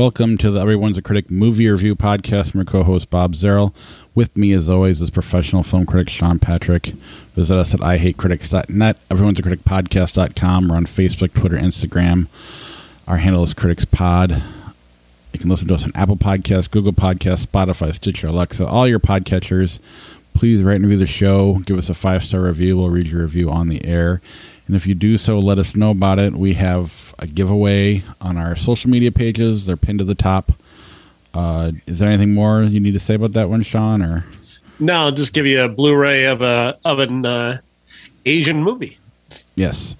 Welcome to the Everyone's a Critic movie review podcast. I'm your co-host Bob Zerl. With me, as always, is professional film critic Sean Patrick. Visit us at ihatecritics.net, everyone's a critic podcast.com. We're on Facebook, Twitter, Instagram. Our handle is Critics Pod. You can listen to us on Apple Podcasts, Google Podcasts, Spotify, Stitcher, Alexa, all your podcatchers. Please rate and review the show. Give us a five star review. We'll read your review on the air. And if you do so, let us know about it. We have a giveaway on our social media pages. They're pinned to the top. Uh, is there anything more you need to say about that one, Sean? Or no, I'll just give you a Blu-ray of a of an uh, Asian movie. Yes,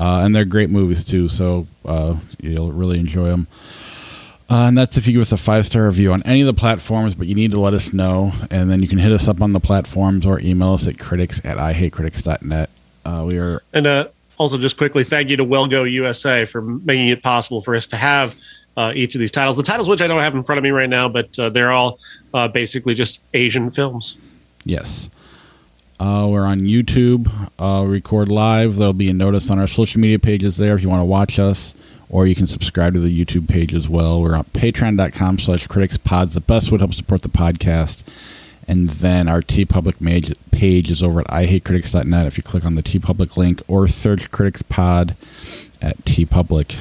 uh, and they're great movies too. So uh, you'll really enjoy them. Uh, and that's if you give us a five star review on any of the platforms, but you need to let us know. And then you can hit us up on the platforms or email us at critics at ihatecritics.net. Uh, we are. And uh, also, just quickly, thank you to Well Go USA for making it possible for us to have uh, each of these titles. The titles, which I don't have in front of me right now, but uh, they're all uh, basically just Asian films. Yes. Uh, we're on YouTube, uh, record live. There'll be a notice on our social media pages there if you want to watch us or you can subscribe to the YouTube page as well. We're on patreon.com slash critics pods. The best would help support the podcast. And then our TeePublic page is over at ihatecritics.net if you click on the TeePublic link or search Critics Pod at TeePublic.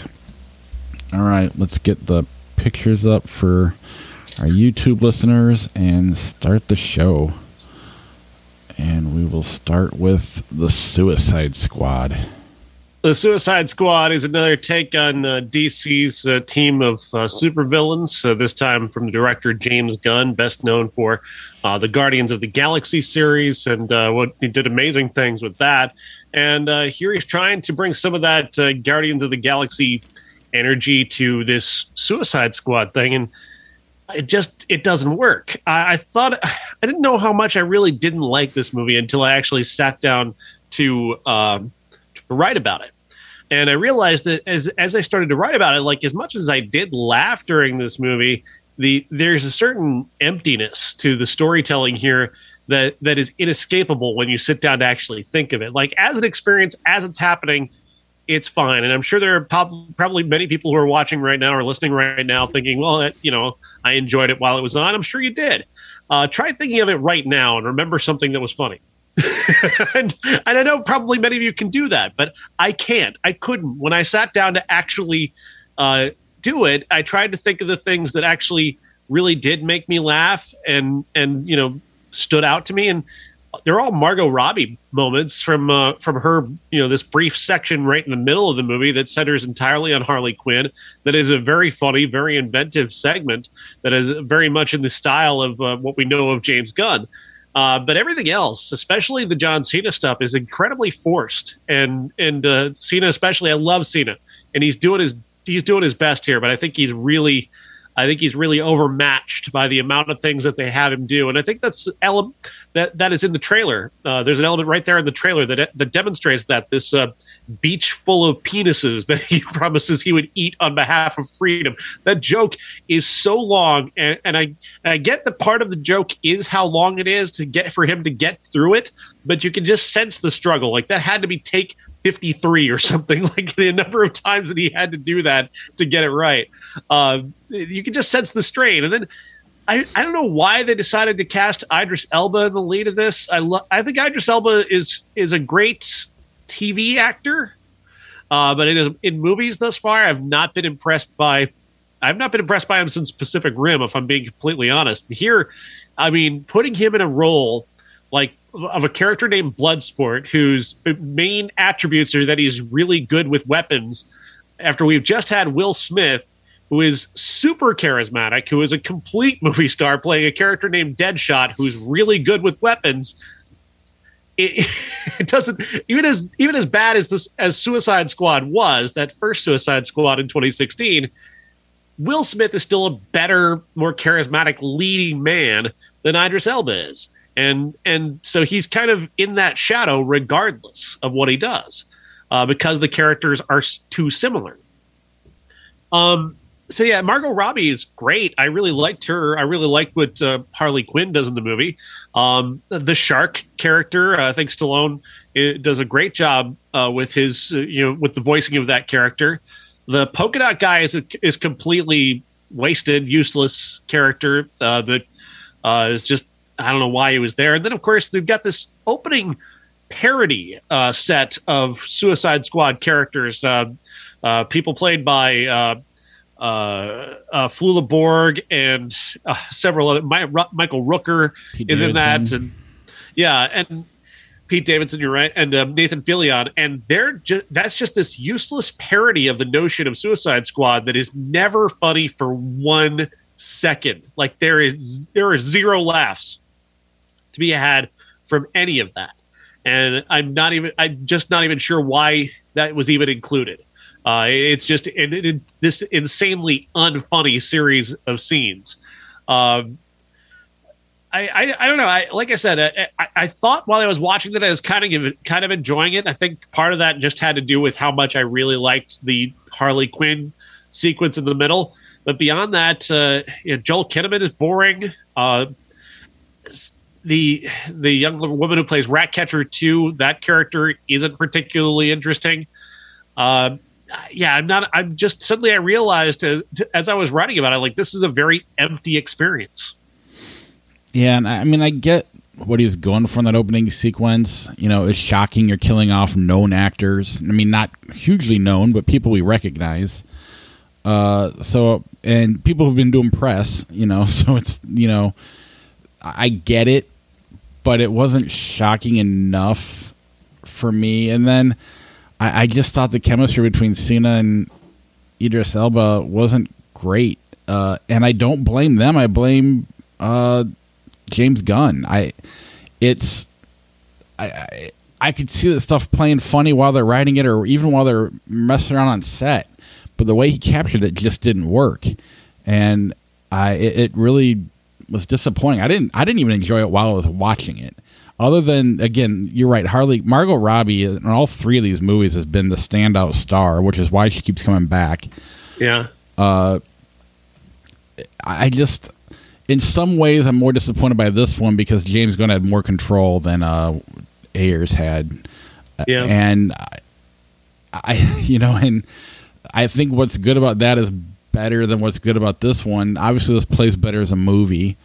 All right, let's get the pictures up for our YouTube listeners and start the show. And we will start with the Suicide Squad. The Suicide Squad is another take on uh, DC's uh, team of uh, supervillains, uh, this time from the director James Gunn, best known for uh, the Guardians of the Galaxy series and uh, what he did amazing things with that. And here he's trying to bring some of that Guardians of the Galaxy energy to this Suicide Squad thing. And it just it doesn't work. I, I thought I didn't know how much I really didn't like this movie until I actually sat down to um, write about it. And I realized that as as I started to write about it, like as much as I did laugh during this movie, the there's a certain emptiness to the storytelling here that that is inescapable when you sit down to actually think of it. Like as an experience, as it's happening, it's fine. And I'm sure there are prob- probably many people who are watching right now or listening right now thinking, well, you know, I enjoyed it while it was on. I'm sure you did. Uh, try thinking of it right now and remember something that was funny. and, and I know probably many of you can do that, but I can't. I couldn't. When I sat down to actually uh, do it, I tried to think of the things that actually really did make me laugh and and you know stood out to me and they're all Margot Robbie moments from uh, from her you know this brief section right in the middle of the movie that centers entirely on Harley Quinn that is a very funny very inventive segment that is very much in the style of uh, what we know of James Gunn uh, but everything else, especially the John Cena stuff, is incredibly forced. And and uh, Cena, especially, I love Cena, and he's doing his he's doing his best here. But I think he's really I think he's really overmatched by the amount of things that they have him do, and I think that's ele- that that is in the trailer. Uh, there's an element right there in the trailer that that demonstrates that this uh, beach full of penises that he promises he would eat on behalf of freedom. That joke is so long, and, and I and I get the part of the joke is how long it is to get for him to get through it, but you can just sense the struggle. Like that had to be take 53 or something like the number of times that he had to do that to get it right. Uh, you can just sense the strain. And then I, I don't know why they decided to cast Idris Elba in the lead of this. I love I think Idris Elba is is a great TV actor. Uh, but in, in movies thus far, I've not been impressed by I've not been impressed by him since Pacific Rim, if I'm being completely honest. Here, I mean, putting him in a role like of a character named Bloodsport, whose main attributes are that he's really good with weapons. After we've just had Will Smith, who is super charismatic, who is a complete movie star, playing a character named Deadshot, who's really good with weapons. It, it, doesn't even as even as bad as this as Suicide Squad was that first Suicide Squad in 2016. Will Smith is still a better, more charismatic leading man than Idris Elba is and and so he's kind of in that shadow regardless of what he does uh, because the characters are too similar um so yeah margot robbie is great. I really liked her. I really like what uh, harley quinn does in the movie. Um the shark character uh, i think stallone does a great job uh, with his uh, you know with the voicing of that character. The polka dot guy is a, is completely wasted, useless character uh, that uh, is just I don't know why he was there. And then of course they've got this opening parody set of Suicide Squad characters, people played by uh, uh, Flula Borg and uh, several other. My, Michael Rooker Pete is Davidson. in that, and yeah, and Pete Davidson, you're right, and um, Nathan Fillion, and they're just that's just this useless parody of the notion of Suicide Squad that is never funny for one second. Like there is there are zero laughs to be had from any of that, and I'm not even I'm just not even sure why that was even included. Uh, it's just this insanely unfunny series of scenes. Um, I, I, I don't know. I like I said, I, I, thought while I was watching that I was kind of kind of enjoying it. I think part of that just had to do with how much I really liked the Harley Quinn sequence in the middle. But beyond that, uh, you know, Joel Kinnaman is boring. Uh, the the young woman who plays Ratcatcher two, that character isn't particularly interesting. Uh, yeah, I'm not. I'm just suddenly I realized as, as I was writing about it, like this is a very empty experience. Yeah, and I mean, I get what he was going for in that opening sequence. You know, it's shocking. You're killing off known actors. I mean, not hugely known, but people we recognize. Uh, so and people who've been doing press, you know, so it's you know, I get it, but it wasn't shocking enough for me. And then I, I just thought the chemistry between Cena and Idris Elba wasn't great, uh, and I don't blame them. I blame uh, James Gunn. I it's I, I, I could see the stuff playing funny while they're writing it, or even while they're messing around on set. But the way he captured it just didn't work, and I it, it really was disappointing. I didn't I didn't even enjoy it while I was watching it. Other than again, you're right, Harley Margot Robbie in all three of these movies has been the standout star, which is why she keeps coming back. Yeah. Uh, I just in some ways, I'm more disappointed by this one because James Gunn had more control than uh, Ayers had. Yeah. And I, I, you know, and I think what's good about that is better than what's good about this one. Obviously, this plays better as a movie,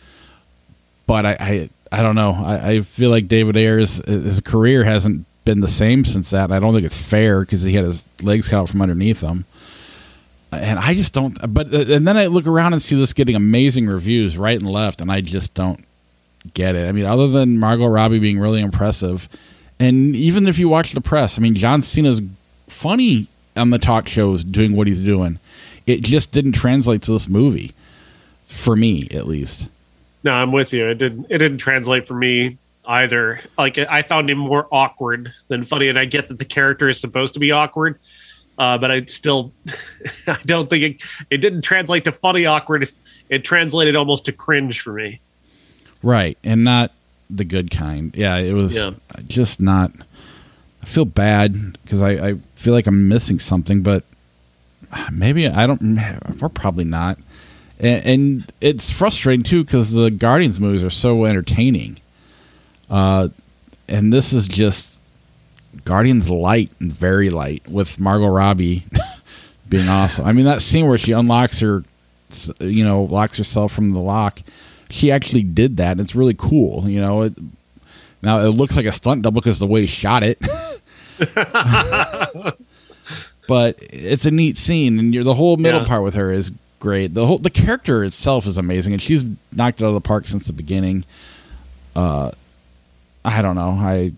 but I, I, I don't know. I, I feel like David Ayers, his career hasn't been the same since that. I don't think it's fair because he had his legs cut out from underneath him and I just don't. But uh, and then I look around and see this getting amazing reviews right and left, and I just don't get it. I mean, other than Margot Robbie being really impressive, and even if you watch the press, I mean, John Cena's funny on the talk shows doing what he's doing. It just didn't translate to this movie, for me at least. No, I'm with you. It didn't. It didn't translate for me either. Like I found him more awkward than funny, and I get that the character is supposed to be awkward uh, but I still, I don't think it, it didn't translate to funny awkward. It translated almost to cringe for me. Right, and not the good kind. Yeah, it was yeah. just not. I feel bad because I, I feel like I'm missing something, but maybe I don't. We're probably not. And, and it's frustrating too because the Guardians movies are so entertaining. Uh, and this is just Guardians light and very light with Margot Robbie being awesome. I mean that scene where she unlocks her, you know, locks herself from the lock. She actually did that. And it's really cool. You know, it, now it looks like a stunt double because the way he shot it. but it's a neat scene, and you're the whole middle yeah. part with her is great. The whole the character itself is amazing, and she's knocked it out of the park since the beginning. Uh, I don't know. I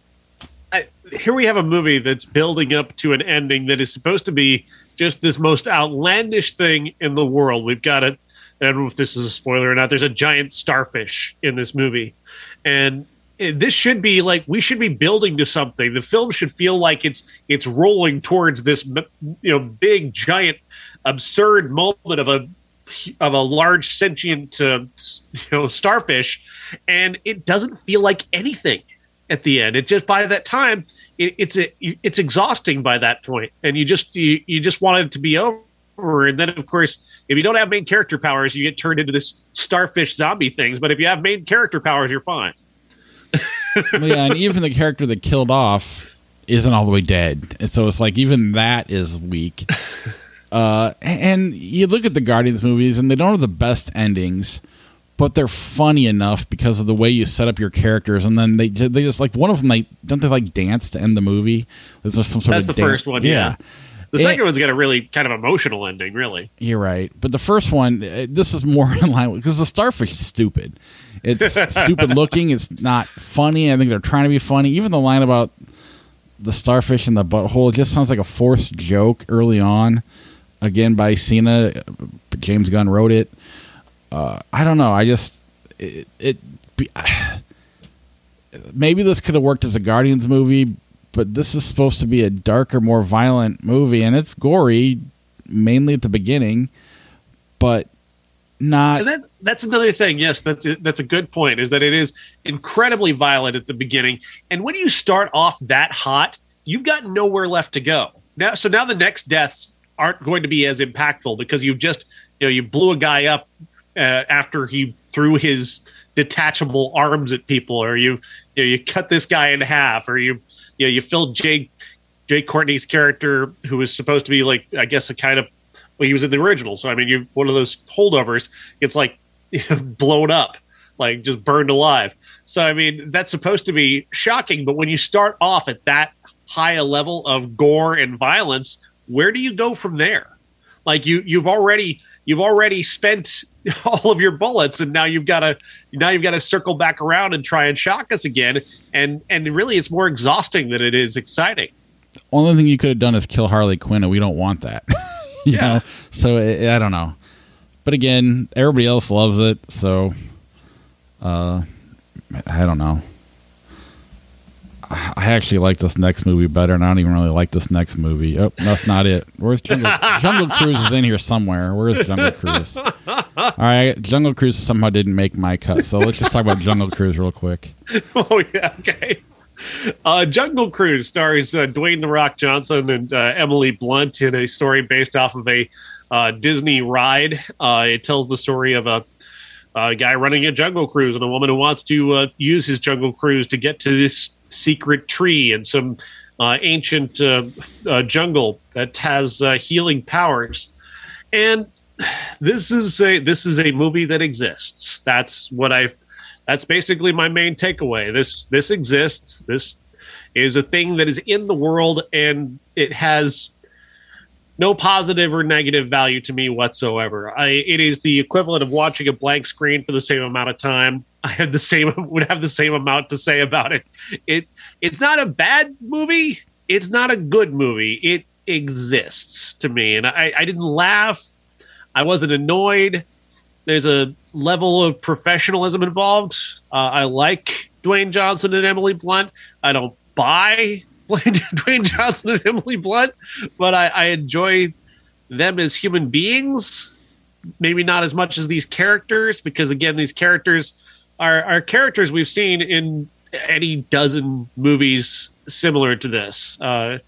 here we have a movie that's building up to an ending that is supposed to be just this most outlandish thing in the world. We've got it. I don't know if this is a spoiler or not. There's a giant starfish in this movie, and this should be like we should be building to something. The film should feel like it's it's rolling towards this you know big giant absurd moment of a of a large sentient uh, you know starfish, and it doesn't feel like anything at the end. It just by that time, it, it's a, it's exhausting by that point, and you just you, you just want it to be over. And then, of course, if you don't have main character powers, you get turned into this starfish zombie things. But if you have main character powers, you're fine. yeah, and even the character that killed off isn't all the way dead, so it's like even that is weak. Uh, and you look at the Guardians movies, and they don't have the best endings, but they're funny enough because of the way you set up your characters. And then they they just like one of them. They don't they like dance to end the movie. There's some sort That's of the dan- first one, yeah. The It- second one's got a really kind of emotional ending, really. You're right, but the first one, uh, this is more in line with because the starfish is stupid. It's stupid looking. It's not funny. I think they're trying to be funny. Even the line about the starfish in the butthole it just sounds like a forced joke early on. Again, by Cena, James Gunn wrote it. Uh, I don't know. I just it. it be, maybe this could have worked as a Guardians movie, but this is supposed to be a darker, more violent movie, and it's gory mainly at the beginning, but not. And that's that's another thing. Yes, that's a, that's a good point. Is that it is incredibly violent at the beginning, and when you start off that hot, you've got nowhere left to go. Now, so now the next deaths aren't going to be as impactful because you've just you know you blew a guy up uh, after he threw his detachable arms at people, or you you, know, you cut this guy in half, or you you know you filled Jay Jai Courtney's character, who was supposed to be like I guess a kind of well, he was in the original. So I mean, you one of those holdovers. It's like blown up, like just burned alive. So I mean, that's supposed to be shocking. But when you start off at that high a level of gore and violence, where do you go from there? Like you, you've already you've already spent all of your bullets, and now you've got to now you've got to circle back around and try and shock us again. And and really, it's more exhausting than it is exciting. Only thing you could have done is kill Harley Quinn, and we don't want that. you Yeah. know, so i I don't know. But again, everybody else loves it, so uh, I don't know. I actually like this next movie better, and I don't even really like this next movie. Oh, that's not it. Where's Jungle, Jungle Cruise? Is in here somewhere. Where's Jungle Cruise? All right, Jungle Cruise somehow didn't make my cut, so let's just talk about Jungle Cruise real quick. Oh yeah, okay. Uh, Jungle Cruise stars uh, Dwayne the Rock Johnson and uh, Emily Blunt in a story based off of a uh, Disney ride. Uh, it tells the story of a, a guy running a jungle cruise and a woman who wants to uh, use his jungle cruise to get to this secret tree and some uh, ancient uh, uh, jungle that has uh, healing powers. And this is a this is a movie that exists. That's what I that's basically my main takeaway. This this exists. This is a thing that is in the world and it has no positive or negative value to me whatsoever. I it is the equivalent of watching a blank screen for the same amount of time. I the same would have the same amount to say about it. It it's not a bad movie. It's not a good movie. It exists to me, and I, I didn't laugh. I wasn't annoyed. There's a level of professionalism involved. Uh, I like Dwayne Johnson and Emily Blunt. I don't buy Dwayne Johnson and Emily Blunt, but I, I enjoy them as human beings. Maybe not as much as these characters, because again, these characters are, are characters we've seen in any dozen movies similar to this. Uh,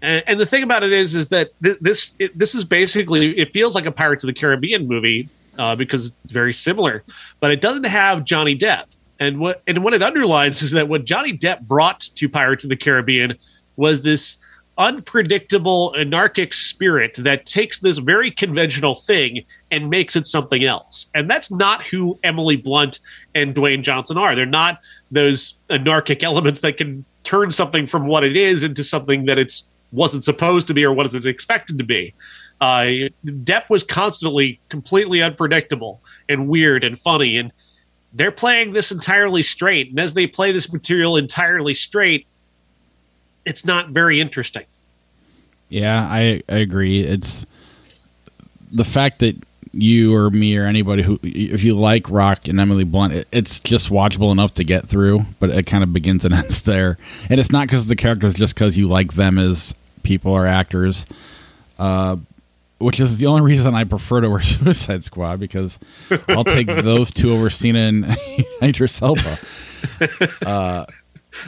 and, the thing about it is, is that th- this this is basically it feels like a Pirates of the Caribbean movie uh, because it's very similar, but it doesn't have Johnny Depp. And what and what it underlines is that what Johnny Depp brought to Pirates of the Caribbean was this unpredictable anarchic spirit that takes this very conventional thing and makes it something else. And that's not who Emily Blunt and Dwayne Johnson are. They're not those anarchic elements that can turn something from what it is into something that it's wasn't supposed to be or what is it expected to be. Uh, Depp was constantly completely unpredictable and weird and funny, and they're playing this entirely straight. And as they play this material entirely straight, it's not very interesting. Yeah, I, I agree. It's the fact that you or me or anybody who, if you like Rock and Emily Blunt, it, it's just watchable enough to get through, but it kind of begins and ends there. And it's not because the characters, just because you like them as people or actors. Uh, which is the only reason I prefer to wear Suicide Squad because I'll take those two over Cena and Idris Elba.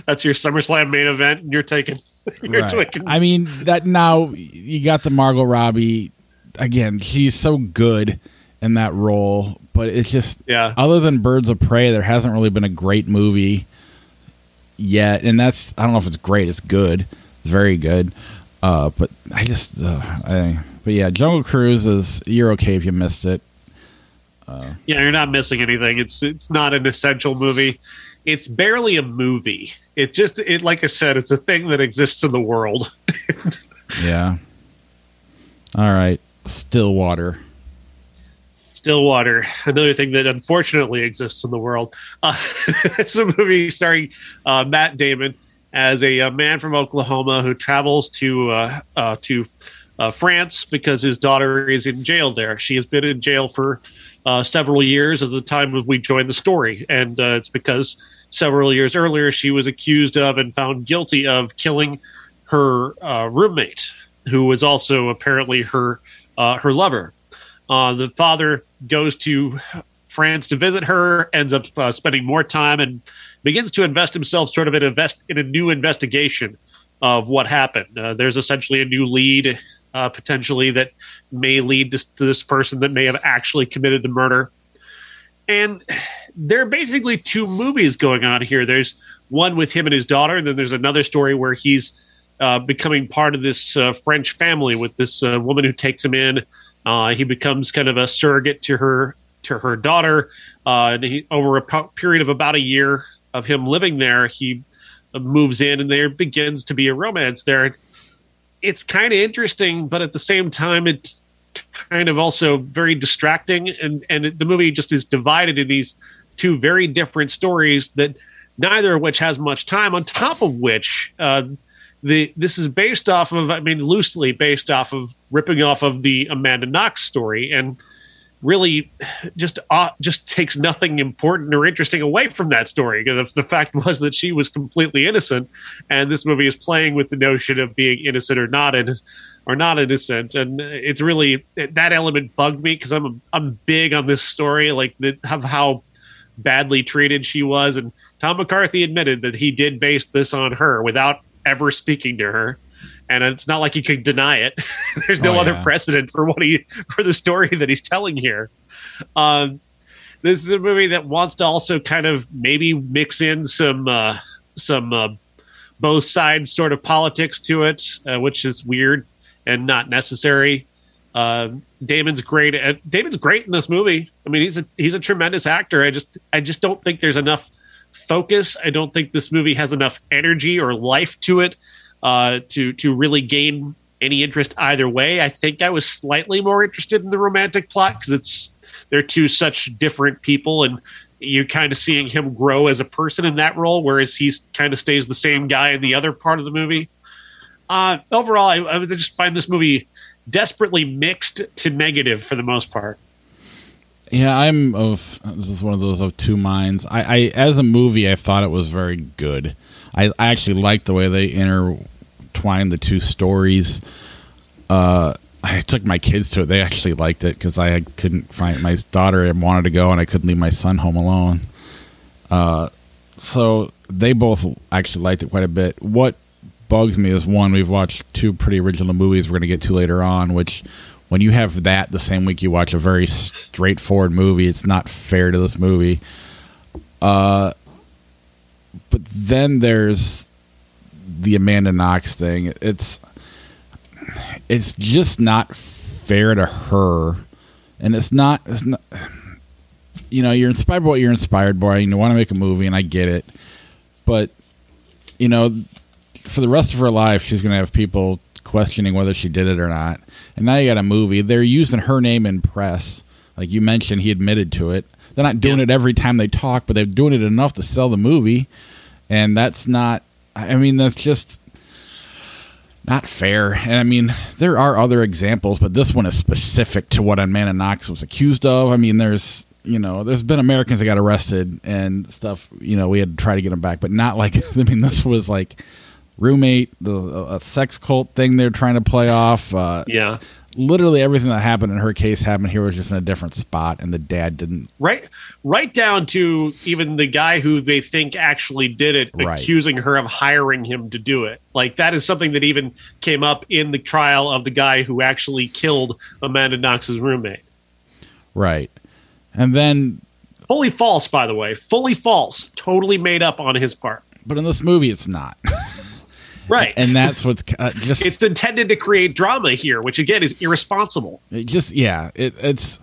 That's your SummerSlam main event. And you're taking. You're Right. taking. I mean that now you got the Margot Robbie again. She's so good in that role, but it's just Yeah. Other than Birds of Prey, there hasn't really been a great movie yet, and that's I don't know if it's great. It's good. It's very good. Uh, but I just uh, I But yeah, Jungle Cruise is you're okay if you missed it. Uh, yeah, you're not missing anything. It's it's not an essential movie. It's barely a movie. It just it like I said, it's a thing that exists in the world. yeah. All right, Stillwater. Stillwater, another thing that unfortunately exists in the world. Uh, it's a movie starring uh, Matt Damon as a, a, man from Oklahoma who travels to uh, uh to uh, France because his daughter is in jail there. She has been in jail for uh, several years at the time we joined the story, and it's because several years earlier she was accused of and found guilty of killing her roommate, who was also apparently her her lover. the father goes to France to visit her, ends up uh, spending more time, and begins to invest himself sort of in, invest, in a new investigation of what happened. Uh, there's essentially a new lead, uh, potentially, that may lead to, to, this person that may have actually committed the murder. And there are basically two movies going on here. There's one with him and his daughter, and then there's another story where he's uh, becoming part of this uh, French family with this uh, woman who takes him in uh, he becomes kind of a surrogate to her to her daughter. Uh, and he, over a po- period of about a year of him living there, he moves in, and there begins to be a romance there. It's kind of interesting, but at the same time, it's kind of also very distracting. And and the movie just is divided in these two very different stories that neither of which has much time. On top of which, uh, the this is based off of I mean loosely based off of ripping off of the Amanda Knox story and really just uh, just takes nothing important or interesting away from that story. Because the fact was that she was completely innocent and this movie is playing with the notion of being innocent or not in, or not innocent. And it's really that element bugged me because I'm I'm big on this story like the, of how badly treated she was. And Tom McCarthy admitted that he did base this on her without ever speaking to her and it's not like he could deny it. There's no oh, other precedent for what he for the story that he's telling here. Um, this is a movie that wants to also kind of maybe mix in some uh, some uh, both sides sort of politics to it, uh, which is weird and not necessary. Uh, Damon's great. At, Damon's great in this movie. I mean, he's a he's a tremendous actor. I just I just don't think there's enough focus. I don't think this movie has enough energy or life to it uh, to to really gain any interest either way. I think I was slightly more interested in the romantic plot because it's they're two such different people, and you're kind of seeing him grow as a person in that role, whereas he kind of stays the same guy in the other part of the movie. Uh, overall, I, I just find this movie desperately mixed to negative for the most part. Yeah, I'm of this is one of those of two minds. I, I as a movie, I thought it was very good. I, I actually liked the way they intertwined the two stories. Uh, I took my kids to it. They actually liked it because I couldn't find my daughter and wanted to go, and I couldn't leave my son home alone. Uh, so they both actually liked it quite a bit. What bugs me is one, we've watched two pretty original movies we're going to get to later on, which when you have that the same week you watch a very straightforward movie, it's not fair to this movie. Uh, but then there's the Amanda Knox thing. It's it's just not fair to her, and it's not. It's not you know, you're inspired by what you're inspired by. You want to make a movie, and I get it, but you know, for the rest of her life, she's going to have people questioning whether she did it or not. And now you got a movie. They're using her name in press. Like you mentioned, he admitted to it. They're not doing yeah. it every time they talk, but they're doing it enough to sell the movie. And that's not, I mean, that's just not fair. And I mean, there are other examples, but this one is specific to what Amanda Knox was accused of. I mean, there's, you know, there's been Americans that got arrested and stuff, you know, we had to try to get them back, but not like, I mean, this was like roommate, the a sex cult thing they're trying to play off. Uh, yeah, literally everything that happened in her case happened here was just in a different spot, and the dad didn't. Right, right down to even the guy who they think actually did it, right. accusing her of hiring him to do it. Like that is something that even came up in the trial of the guy who actually killed Amanda Knox's roommate. Right, and then fully false, by the way, fully false, totally made up on his part. But in this movie, it's not. Right. And that's what's uh, just. It's intended to create drama here, which again is irresponsible. It just yeah, it, it's.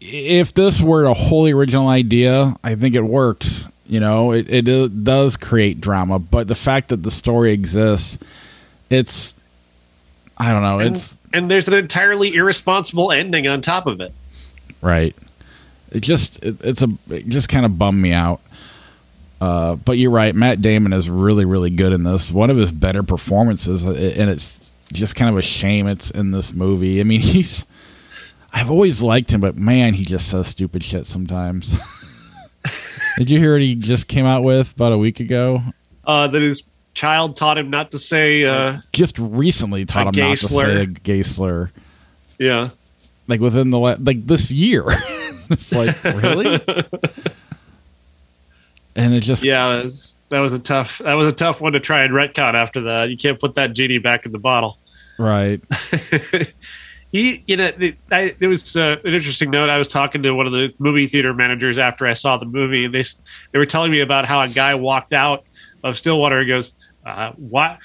If this were a wholly original idea, I think it works. You know, it, it, does create drama, but the fact that the story exists, it's. I don't know. And, it's and there's an entirely irresponsible ending on top of it. right. It just it, it's a it just kind of bummed me out. Uh, but you're right. Matt Damon is really, really good in this. One of his better performances, uh, and it's just kind of a shame it's in this movie. I mean, he's. I've always liked him, but man, he just says stupid shit sometimes. Did you hear what he just came out with about a week ago? Uh, that his child taught him not to say. Uh, Just recently taught him not to say a gay slur. yeah. Like within the la- like this year. it's like really, and it just Yeah, that was, that was a tough. That was a tough one to try and retcon. After that, you can't put that genie back in the bottle. right. he, you know, the, I, there was uh, an interesting note. I was talking to one of the movie theater managers after I saw the movie, and they they were telling me about how a guy walked out of Stillwater and goes, uh, "What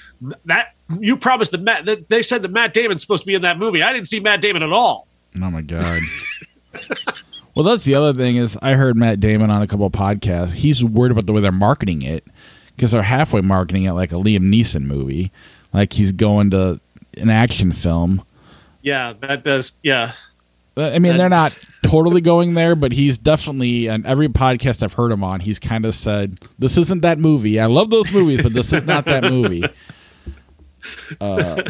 that you promised that Matt? That they said that Matt Damon's supposed to be in that movie. I didn't see Matt Damon at all." Oh my god. well, that's the other thing is I heard Matt Damon on a couple of podcasts. He's worried about the way they're marketing it because they're halfway marketing it like a Liam Neeson movie, like he's going to an action film. Yeah, that does. Yeah, Uh, I mean, they're not totally going there, but he's definitely on every podcast I've heard him on. He's kind of said, "This isn't that movie. I love those movies, but this is not that movie." Uh,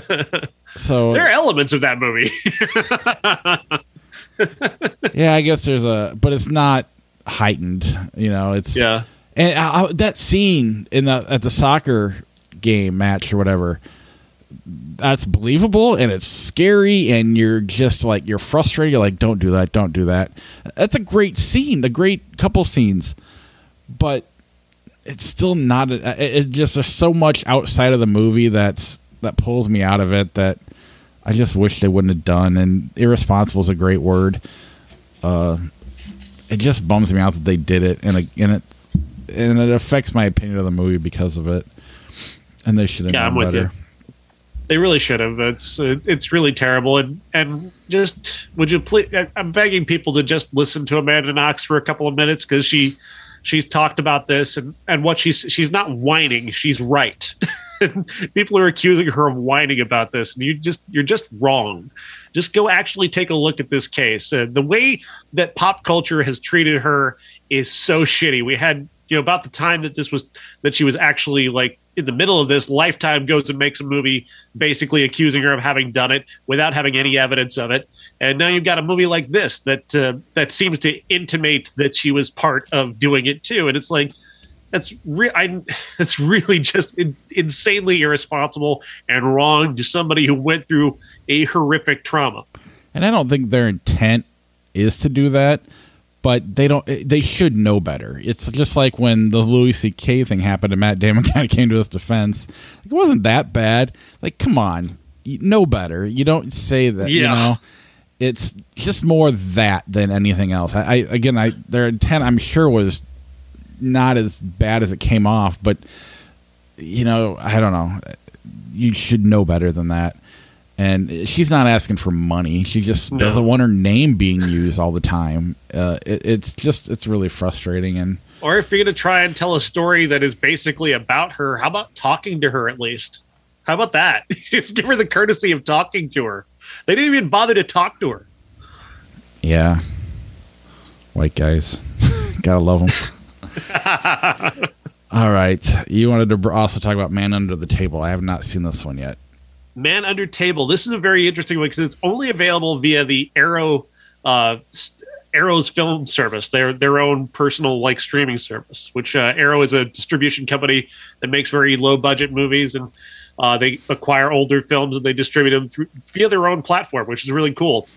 so there are elements of that movie. yeah, I guess there's a, but it's not heightened. You know, it's yeah, And uh, that scene in the at the soccer game match or whatever, that's believable and it's scary and you're just like you're frustrated. You're like, don't do that, don't do that. That's a great scene, a great couple scenes, but it's still not. A, it, it just there's so much outside of the movie that's that pulls me out of it that I just wish they wouldn't have done. And irresponsible is a great word. Uh, it just bums me out that they did it, and it, and it and it affects my opinion of the movie because of it. And they should have Yeah, I'm with better. you. They really should have. It's it's really terrible, and and just would you please? I'm begging people to just listen to Amanda Knox for a couple of minutes because she she's talked about this and and what she's she's not whining. She's right. people are accusing her of whining about this, and you just you're just wrong. Just go actually take a look at this case. Uh, the way that pop culture has treated her is so shitty. We had you know about the time that this was that she was actually like in the middle of this lifetime goes and makes a movie basically accusing her of having done it without having any evidence of it and now you've got a movie like this that uh, that seems to intimate that she was part of doing it too and it's like that's re- I, that's really just in, insanely irresponsible and wrong to somebody who went through a horrific trauma And I don't think their intent is to do that, but they don't. They should know better. It's just like when the Louis C.K. thing happened, and Matt Damon kind of came to his defense. Like, It wasn't that bad. Like, come on, you know better. You don't say that. You Yeah. know, it's just more that than anything else. I, I again, I their intent, I'm sure, was not as bad as it came off, but you know, I don't know. You should know better than that. And she's not asking for money. She just No. doesn't want her name being used all the time. Uh, it, it's just it's really frustrating. And or if you're going to try and tell a story that is basically about her how about talking to her at least how about that just give her the courtesy of talking to her they didn't even bother to talk to her yeah, white guys, gotta love them. all right, you wanted to also talk about Man Under the Table. I have not seen this one yet. Man Under Table. This is a very interesting one because it's only available via the Arrow, uh, Arrow's film service, their their own personal like streaming service. Which uh, Arrow is a distribution company that makes very low budget movies, and uh, they acquire older films and they distribute them through via their own platform, which is really cool.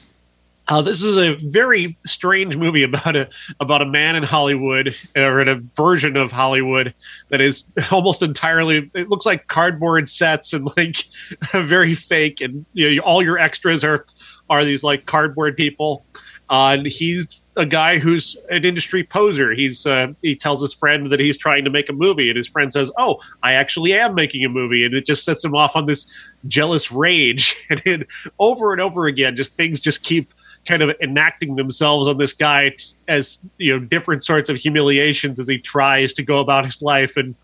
Uh, this is a very strange movie about a about a man in Hollywood or in a version of Hollywood that is almost entirely. It looks like cardboard sets and like very fake, and you know all your extras are are these like cardboard people. Uh, and he's a guy who's an industry poser. He's uh, he tells his friend that he's trying to make a movie, and his friend says, "Oh, I actually am making a movie," and it just sets him off on this jealous rage. And it, over and over again, just things just keep kind of enacting themselves on this guy t- as you know different sorts of humiliations as he tries to go about his life and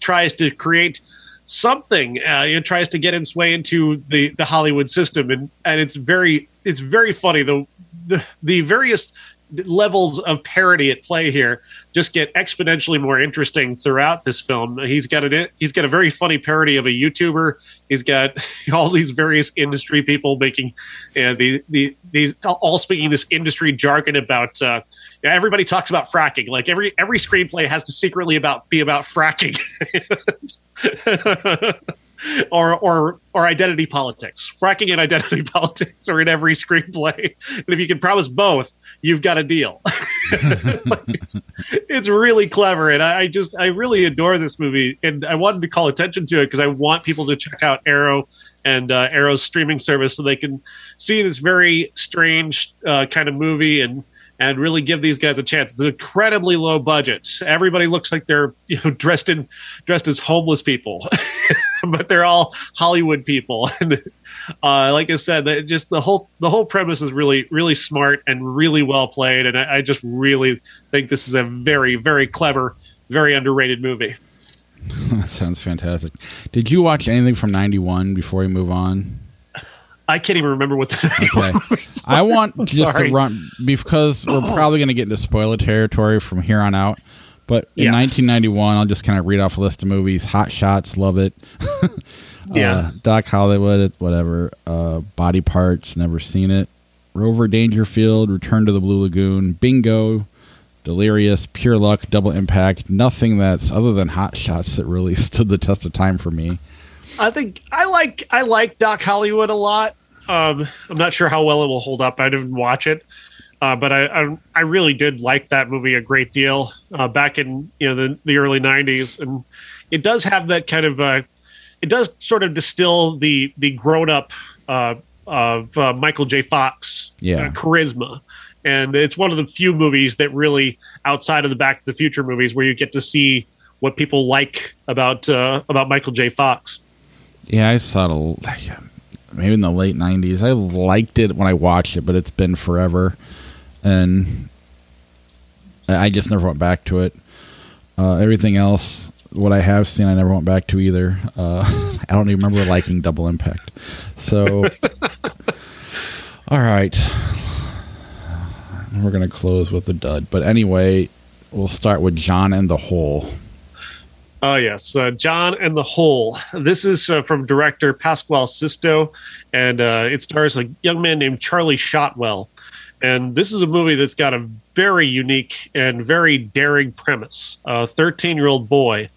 tries to create something. Uh, you know, tries to get his way into the the Hollywood system, and and it's very it's very funny the the, the various levels of parody at play here just get exponentially more interesting throughout this film. He's got a he's got a very funny parody of a YouTuber. He's got all these various industry people making uh, the, the these all speaking this industry jargon about uh, everybody talks about fracking. Like every every screenplay has to secretly about be about fracking. or or or identity politics. Fracking and identity politics are in every screenplay, and if you can promise both, you've got a deal. it's, it's, really clever, and I, I, just I really adore this movie, and I wanted to call attention to it because I want people to check out Arrow and uh, Arrow's streaming service so they can see this very strange uh, kind of movie and and really give these guys a chance. It's an incredibly low budget. Everybody looks like they're you know dressed in dressed as homeless people, but they're all Hollywood people. And uh, like I said, just the whole the whole premise is really really smart and really well played. And I, I just really think this is a very very clever, very underrated movie. that sounds fantastic. Did you watch anything from '91 before we move on? I can't even remember what the okay. I want I'm just sorry. to run because we're probably going to get into spoiler territory from here on out. But in yeah. 1991, I'll just kind of read off a list of movies: Hot Shots, love it. yeah. Uh, Doc Hollywood, whatever. Uh, Body Parts, never seen it. Rover Dangerfield, Return to the Blue Lagoon, Bingo, Delirious, Pure Luck, Double Impact. Nothing that's other than Hot Shots that really stood the test of time for me. I think I like I like Doc Hollywood a lot. Um, I'm not sure how well it will hold up. I didn't watch it, uh, but I, I, I really did like that movie a great deal uh, back in you know the the early '90s, and it does have that kind of uh, it does sort of distill the the grown up uh, of uh, Michael J. Fox uh, yeah. charisma. And it's one of the few movies that really, outside of the Back to the Future movies, where you get to see what people like about about Michael J. Fox. Yeah, I thought it maybe in the late '90s. I liked it when I watched it, but it's been forever, and I just never went back to it. Uh, everything else, what I have seen, I never went back to either. Uh, I don't even remember liking Double Impact. So, all right, we're gonna close with the dud. But anyway, we'll start with John and the Hole. Oh, yes. Uh, John and the Hole. This is uh, from director Pascual Sisto, and uh, it stars a young man named Charlie Shotwell. And this is a movie that's got a very unique and very daring premise. A 13 year old boy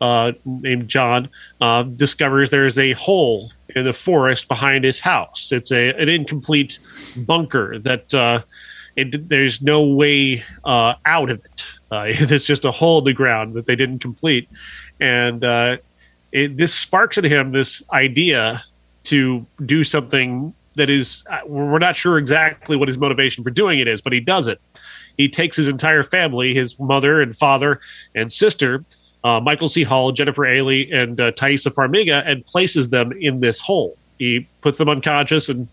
uh, named John uh, discovers there's a hole in the forest behind his house. It's a an incomplete bunker that uh, it, there's no way out of it. Uh, it's just a hole in the ground that they didn't complete, and uh, it, this sparks in him this idea to do something that is uh, we're not sure exactly what his motivation for doing it is, but he does it. He takes his entire family, his mother and father and sister, uh, Michael C. Hall, Jennifer Ehle, and uh, Taissa Farmiga, and places them in this hole. He puts them unconscious and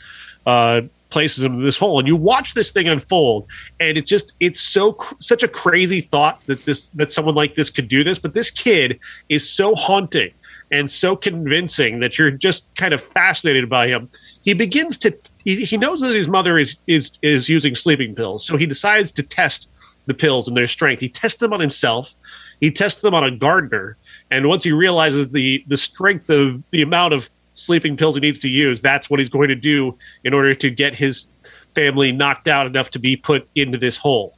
uh, places him in this hole and you watch this thing unfold and it just it's so such a crazy thought that this that someone like this could do this but this kid is so haunting and so convincing that you're just kind of fascinated by him. He begins to he, he knows that his mother is is is using sleeping pills so he decides to test the pills and their strength. He tests them on himself. He tests them on a gardener and once he realizes the the strength of the amount of sleeping pills he needs to use, that's what he's going to do in order to get his family knocked out enough to be put into this hole.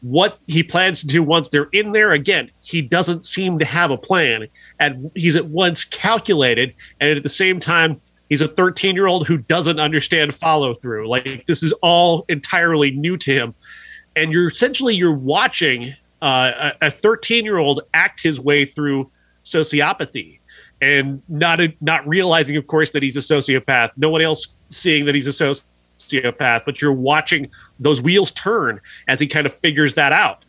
What he plans to do once they're in there, again, he doesn't seem to have a plan. And he's at once calculated, and at the same time, he's a 13 year old who doesn't understand follow through. Like this is all entirely new to him. And you're essentially you're watching uh, a 13 year old act his way through sociopathy and not not realizing, of course, that he's a sociopath. No one else seeing that he's a sociopath, but you're watching those wheels turn as he kind of figures that out.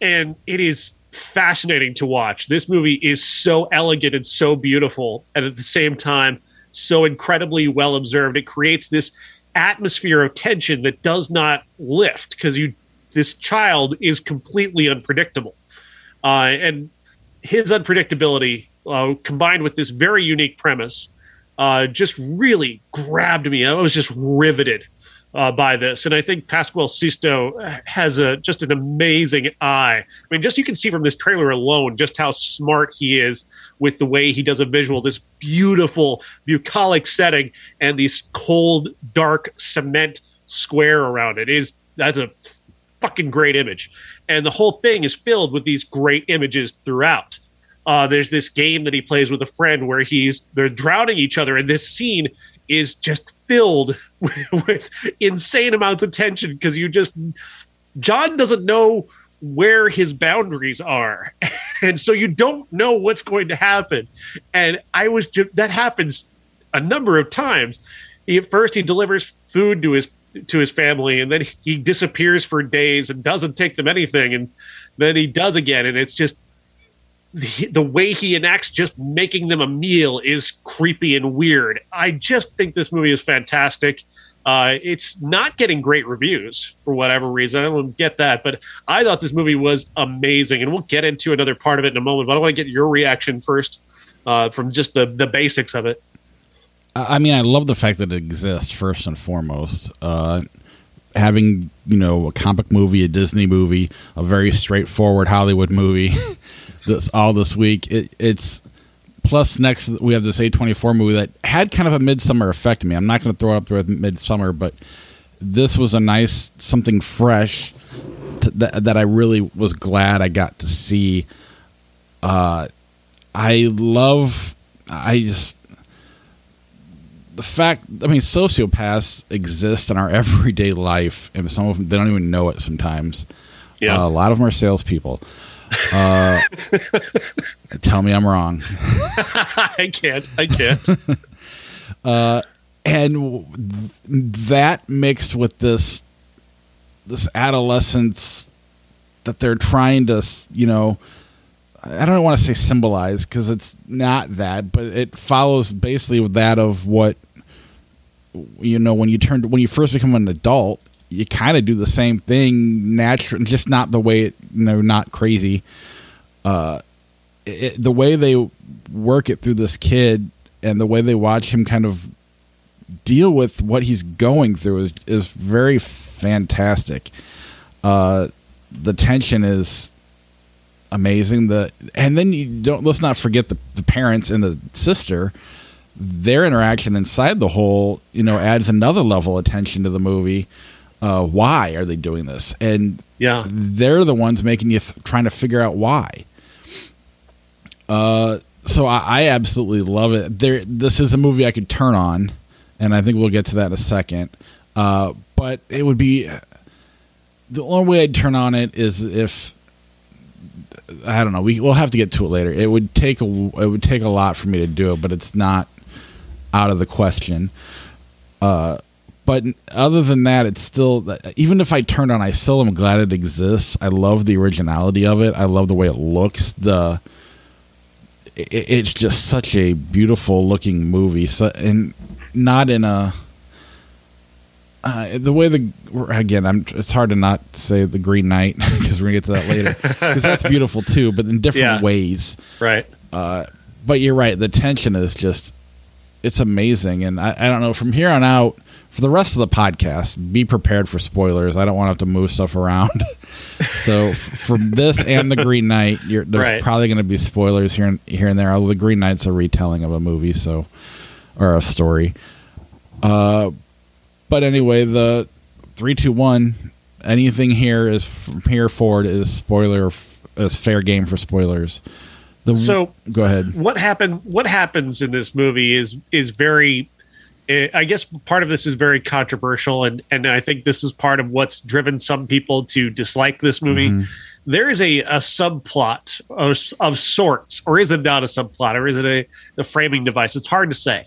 And it is fascinating to watch. This movie is so elegant and so beautiful, and at the same time, so incredibly well observed. It creates this atmosphere of tension that does not lift because you this child is completely unpredictable, uh, and his unpredictability uh, combined with this very unique premise uh, just really grabbed me. I was just riveted uh, by this, and I think Pascual Sisto has a just an amazing eye. I mean, just you can see from this trailer alone just how smart he is with the way he does a visual. This beautiful bucolic setting and these cold, dark cement square around it is that's a fucking great image, and the whole thing is filled with these great images throughout. Uh, there's this game that he plays with a friend where he's they're drowning each other, and this scene is just filled with, with insane amounts of tension because you just John doesn't know where his boundaries are, and so you don't know what's going to happen. And I was just that happens a number of times. He, at first, he delivers food to his to his family, and then he disappears for days and doesn't take them anything, and then he does again, and it's just the, the way he enacts just making them a meal is creepy and weird. I just think this movie is fantastic. Uh, it's not getting great reviews for whatever reason. I don't get that, but I thought this movie was amazing, and we'll get into another part of it in a moment. But I want to get your reaction first uh, from just the the basics of it. I mean, I love the fact that it exists first and foremost. Uh, having you know a comic movie, a Disney movie, a very straightforward Hollywood movie. this all this week. It, it's plus next we have this A24 movie that had kind of a Midsommar effect me. I'm not going to throw it up there with Midsommar, but this was a nice something fresh to, that, that I really was glad I got to see. Uh, I love. I just the fact. I mean, sociopaths exist in our everyday life, and some of them they don't even know it sometimes. Yeah, uh, a lot of them are salespeople. Uh, tell me I'm wrong. I can't. I can't. Uh, and that mixed with this this adolescence that they're trying to, you know, I don't want to say symbolize because it's not that, but it follows basically that of what you know when you turn when you first become an adult you kind of do the same thing natural just not the way it you know not crazy. Uh it, the way they work it through this kid and the way they watch him kind of deal with what he's going through is, is very fantastic. Uh the tension is amazing. The and then you don't let's not forget the, the parents and the sister their interaction inside the hole, you know adds another level of tension to the movie uh, why are they doing this? And yeah, they're the ones making you th- trying to figure out why. Uh, so I, I, absolutely love it. There, this is a movie I could turn on, and I think we'll get to that in a second. Uh, but it would be the only way I'd turn on it is if I don't know. We we'll have to get to it later. It would take a it would take a lot for me to do it, but it's not out of the question. Uh, but other than that, it's still even if I turned on, I still am glad it exists. I love the originality of it. I love the way it looks. The it, it's just such a beautiful looking movie. So and not in a uh, the way the again, I'm. It's hard to not say the Green Knight because we're gonna get to that later because that's beautiful too, but in different yeah. ways. Right. Uh, but you're right. The tension is just it's amazing, and I, I don't know from here on out for the rest of the podcast, be prepared for spoilers. I don't want to have to move stuff around. so f- for this and the Green Knight, there's right. probably going to be spoilers here and here and there. Although the Green Knight's a retelling of a movie, so or a story. Uh, but anyway, the three, two, one. Anything here is from here forward is spoiler is fair game for spoilers. The, so go ahead. What happened? What happens in this movie is is very I guess part of this is very controversial, and and I think this is part of what's driven some people to dislike this movie. Mm-hmm. There is a, a subplot of, of, sorts, or is it not a subplot, or is it a, a framing device? It's hard to say.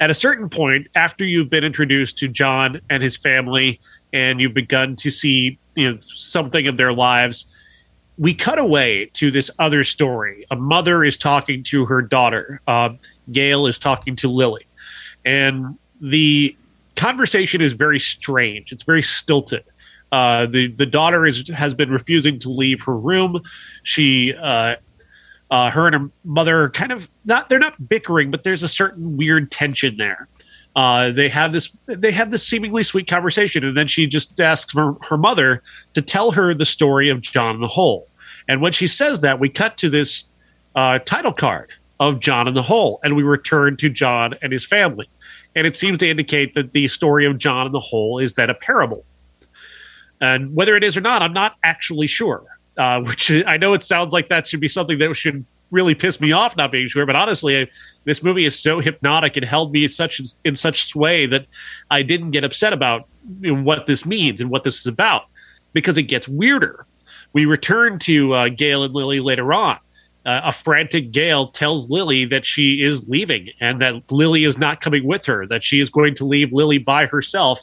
at a certain point, after you've been introduced to John and his family, and you've begun to see you know something of their lives, we cut away to this other story. A mother is talking to her daughter. Uh, Gail is talking to Lily, and the conversation is very strange. It's very stilted. Uh, the the daughter is has been refusing to leave her room. She uh, uh, her and her mother are kind of not they're not bickering, but there's a certain weird tension there. Uh, they have this they have this seemingly sweet conversation, and then she just asks her, her mother to tell her the story of John in the Hole. And when she says that, we cut to this uh, title card of John in the Hole, and we return to John and his family. And it seems to indicate that the story of John in the Hole is that a parable. And whether it is or not, I'm not actually sure. Uh, which I know it sounds like that should be something that should really piss me off not being sure. But honestly, I, this movie is so hypnotic and held me such in such sway that I didn't get upset about what this means and what this is about because it gets weirder. We return to uh, Gail and Lily later on. Uh, a frantic Gail tells Lily that she is leaving and that Lily is not coming with her, that she is going to leave Lily by herself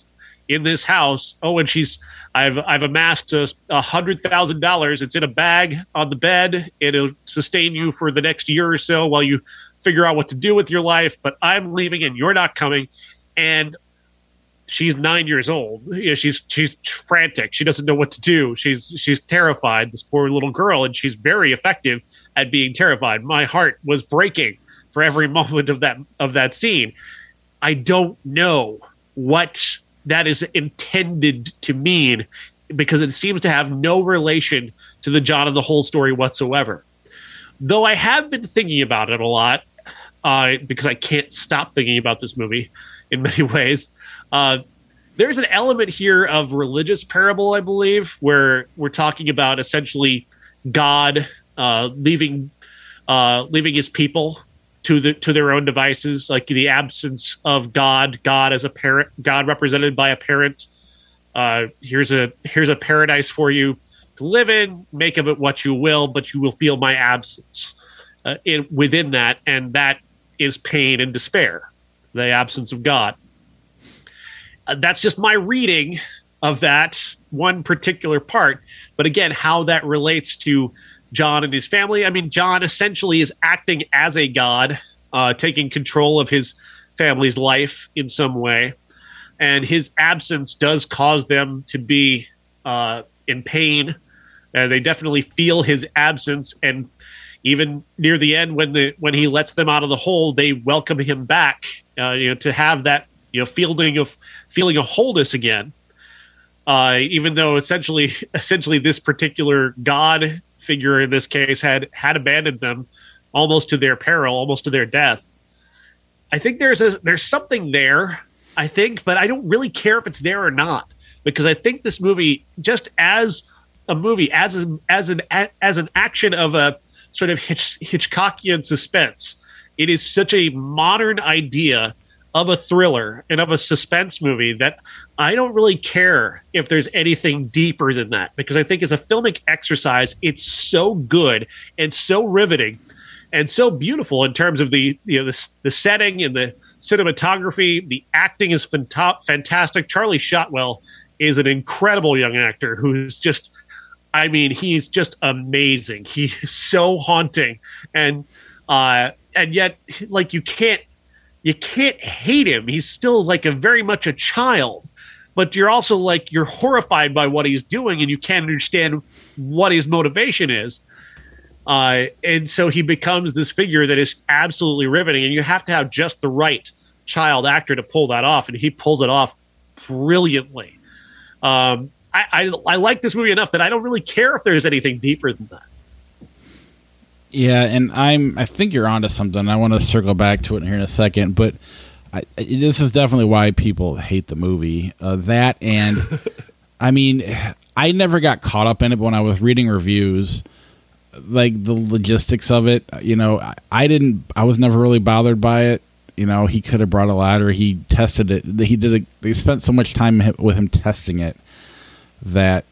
in this house. Oh, and she's I've I've amassed a hundred thousand dollars. It's in a bag on the bed. It'll sustain you for the next year or so while you figure out what to do with your life. But I'm leaving, and you're not coming. And she's nine years old. You know, she's she's frantic. She doesn't know what to do. She's she's terrified. This poor little girl, and she's very effective at being terrified. My heart was breaking for every moment of that of that scene. I don't know what that is intended to mean because it seems to have no relation to the John of the Hole story whatsoever. Though I have been thinking about it a lot uh, because I can't stop thinking about this movie in many ways. Uh, there's an element here of religious parable, I believe, where we're talking about essentially God uh, leaving uh, leaving his people to the to their own devices, like the absence of God, God as a parent, God represented by a parent. Uh, here's a here's a paradise for you to live in. Make of it what you will, but you will feel my absence uh, in, within that, and that is pain and despair, the absence of God. Uh, that's just my reading of that one particular part. But again, how that relates to John and his family. I mean, John essentially is acting as a god, uh, taking control of his family's life in some way. And his absence does cause them to be uh, in pain. And they definitely feel his absence. And even near the end, when the when he lets them out of the hole, they welcome him back. Uh, you know, to have that you know feeling of feeling of wholeness again. Uh, even though essentially essentially this particular god figure in this case had had abandoned them almost to their peril, almost to their death. I think there's a there's something there, I think, but I don't really care if it's there or not because I think this movie just as a movie as a, as an as an action of a sort of Hitch, Hitchcockian suspense. It is such a modern idea of a thriller and of a suspense movie that I don't really care if there's anything deeper than that because I think as a filmic exercise, it's so good and so riveting and so beautiful in terms of the you know the, the setting and the cinematography. The acting is fanta- fantastic. Charlie Shotwell is an incredible young actor who's just, I mean, he's just amazing. He is so haunting and uh, and yet like you can't you can't hate him. He's still like a very much a child, but you're also like you're horrified by what he's doing, and you can't understand what his motivation is. Uh, and so he becomes this figure that is absolutely riveting, and you have to have just the right child actor to pull that off, and he pulls it off brilliantly. Um, I, I, I like this movie enough that I don't really care if there's anything deeper than that. Yeah, and I'm I think you're onto something. I want to circle back to it here in a second, but I, this is definitely why people hate the movie. Uh, that and I mean, I never got caught up in it, but when I was reading reviews, like the logistics of it, you know, I, I didn't. I was never really bothered by it. You know, he could have brought a ladder. He tested it. He did. A, they spent so much time with him testing it that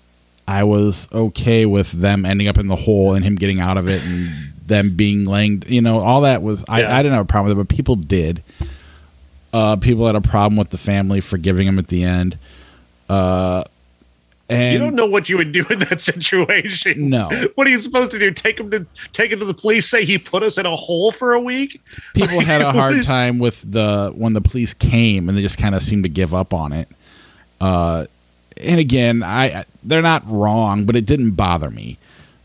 I was okay with them ending up in the hole and him getting out of it and them being laying, you know, all that was, I, I didn't have a problem with it, but people did. Uh, people had a problem with the family forgiving him at the end. Uh, and you don't know what you would do in that situation. No. What are you supposed to do? Take him to take him to the police? Say he put us in a hole for a week? people Like, had a hard is- time with the when the police came and they just kind of seemed to give up on it. Uh, and again, I they're not wrong, but it didn't bother me.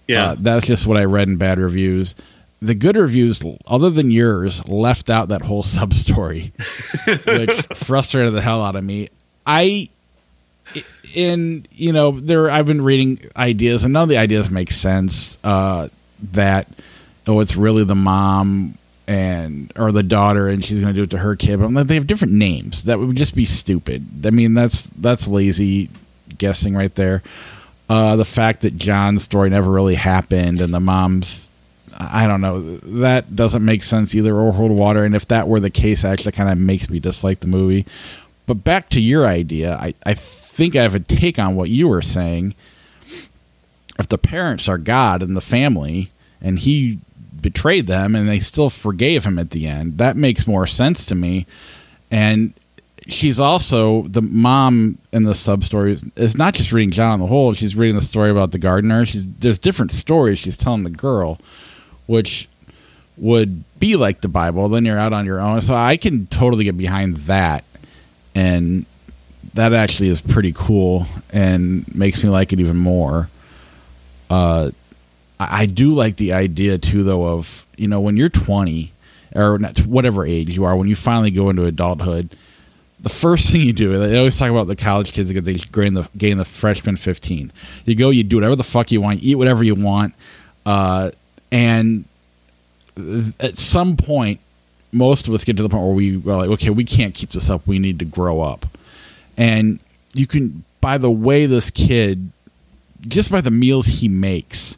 Yeah. Uh, that's just what I read in bad reviews. The good reviews, other than yours, left out that whole sub story, which frustrated the hell out of me. I, in you know, there I've been reading ideas, and none of the ideas make sense. Uh, that oh, it's really the mom and or the daughter, and she's going to do it to her kid. But I'm like, they have different names. That would just be stupid. I mean, that's that's lazy guessing right there. Uh, the fact that John's story never really happened and the mom's, I don't know, that doesn't make sense either or hold water. And if that were the case, actually kind of makes me dislike the movie. But back to your idea, I, I think I have a take on what you were saying. If the parents are God and the family, and he betrayed them and they still forgave him at the end, that makes more sense to me. And she's also the mom in the sub story is not just reading John the Hole. She's reading the story about the gardener. She's there's different stories she's telling the girl, which would be like the Bible. Then you're out on your own. So I can totally get behind that, and that actually is pretty cool and makes me like it even more. Uh, I, I do like the idea too, though, of you know when you're 20 or whatever age you are, when you finally go into adulthood the first thing you do, they always talk about the college kids because they gain the gain the freshman fifteen. You go, you do whatever the fuck you want, eat whatever you want, uh, and at some point, most of us get to the point where we are like, okay, we can't keep this up. We need to grow up, and you can by the way this kid, just by the meals he makes.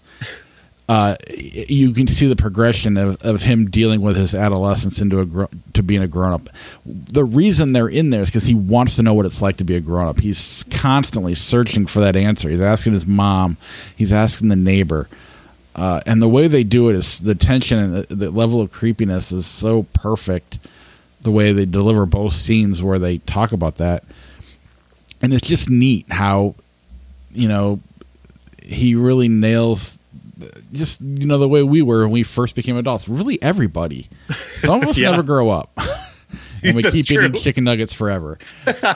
Uh, you can see the progression of, of him dealing with his adolescence into a gro- to being a grown up. The reason they're in there is because he wants to know what it's like to be a grown up. He's constantly searching for that answer. He's asking his mom. He's asking the neighbor. Uh, and the way they do it is the tension and the, the level of creepiness is so perfect. The way they deliver both scenes where they talk about that, and it's just neat how, you know, he really nails just you know the way we were when we first became adults. Really, everybody. Some of us Yeah. never grow up, and we That's keep true. eating chicken nuggets forever.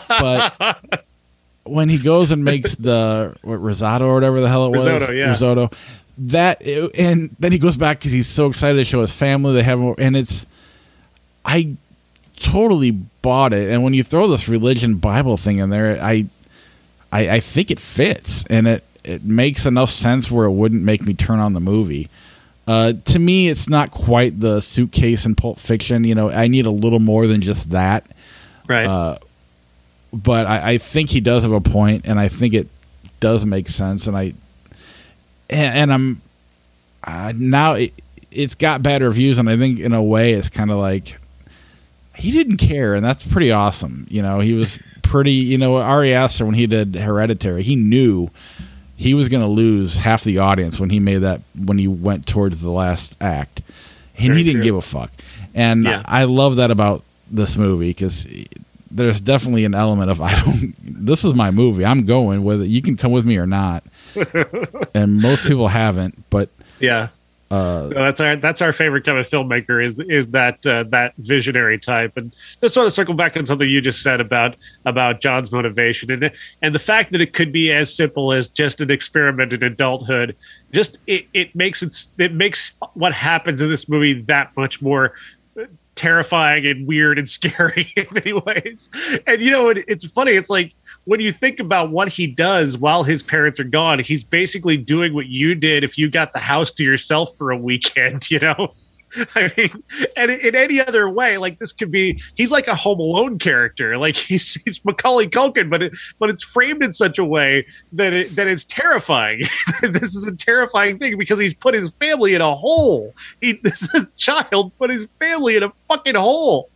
But when he goes and makes the what, risotto or whatever the hell it was, Risotto, yeah. risotto, that and then he goes back because he's so excited to show his family. They have and it's I totally bought it. And when you throw this religion Bible thing in there, I I, I think it fits and it it makes enough sense where it wouldn't make me turn on the movie. Uh, to me, it's not quite the suitcase in Pulp Fiction. You know, I need a little more than just that. Right. Uh, but I, I think he does have a point, and I think it does make sense. And I and, and I'm uh, now it, it's got bad reviews, and I think in a way it's kind of like he didn't care, and that's pretty awesome. You know, he was pretty. You know, Ari Aster when he did Hereditary, he knew he was going to lose half the audience when he made that when he went towards the last act, and Very he didn't true. give a fuck. And Yeah. I love that about this movie because there's definitely an element of I don't. This is my movie. I'm going whether. You can come with me or not. and most people haven't, but yeah. Uh, that's our that's our favorite kind of filmmaker is is that uh, that visionary type. And just want to circle back on something you just said about about John's motivation and and the fact that it could be as simple as just an experiment in adulthood. Just it, it makes it it makes what happens in this movie that much more terrifying and weird and scary in many ways. And you know it, it's funny it's like when you think about what he does while his parents are gone, he's basically doing what you did if you got the house to yourself for a weekend, you know? I mean, and in any other way, like this could be, he's like a Home Alone character. Like he's, he's Macaulay Culkin, but it, but it's framed in such a way that it, that it's terrifying. this is a terrifying thing because he's put his family in a hole. He, this child put his family in a fucking hole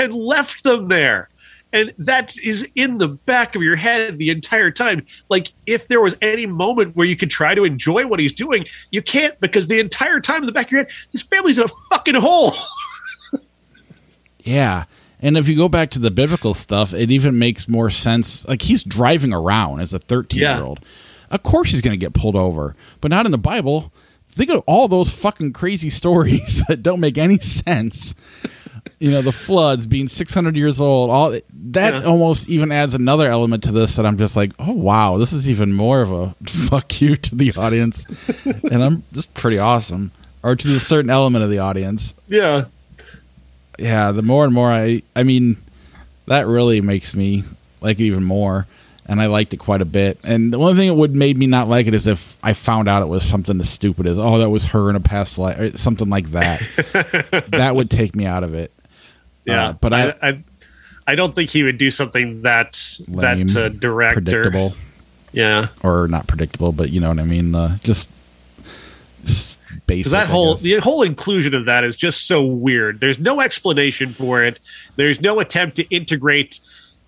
and left them there. And that is in the back of your head the entire time. Like, if there was any moment where you could try to enjoy what he's doing, you can't because the entire time in the back of your head, his family's in a fucking hole. yeah, And if you go back to the biblical stuff, it even makes more sense. Like he's driving around as a 13 year old. Of course he's going to get pulled over, but not in the Bible. Think of all those fucking crazy stories that don't make any sense. You know, the floods being 600 years old, all that Yeah. almost even adds another element to this that I'm just like, oh wow, this is even more of a fuck you to the audience. and I'm just pretty awesome. Or to a certain element of the audience Yeah. yeah, the more and more I, I mean, that really makes me like it even more, and I liked it quite a bit. And the only thing that would made me not like it is if I found out it was something as stupid as, oh, that was her in a past life, or something like that. that would take me out of it. Yeah. Uh, but I, I, I don't think he would do something that Lame, that uh, direct or predictable yeah. or not predictable, but you know what I mean. The just, just basic. That whole the whole inclusion of that is just so weird. There's no explanation for it. There's no attempt to integrate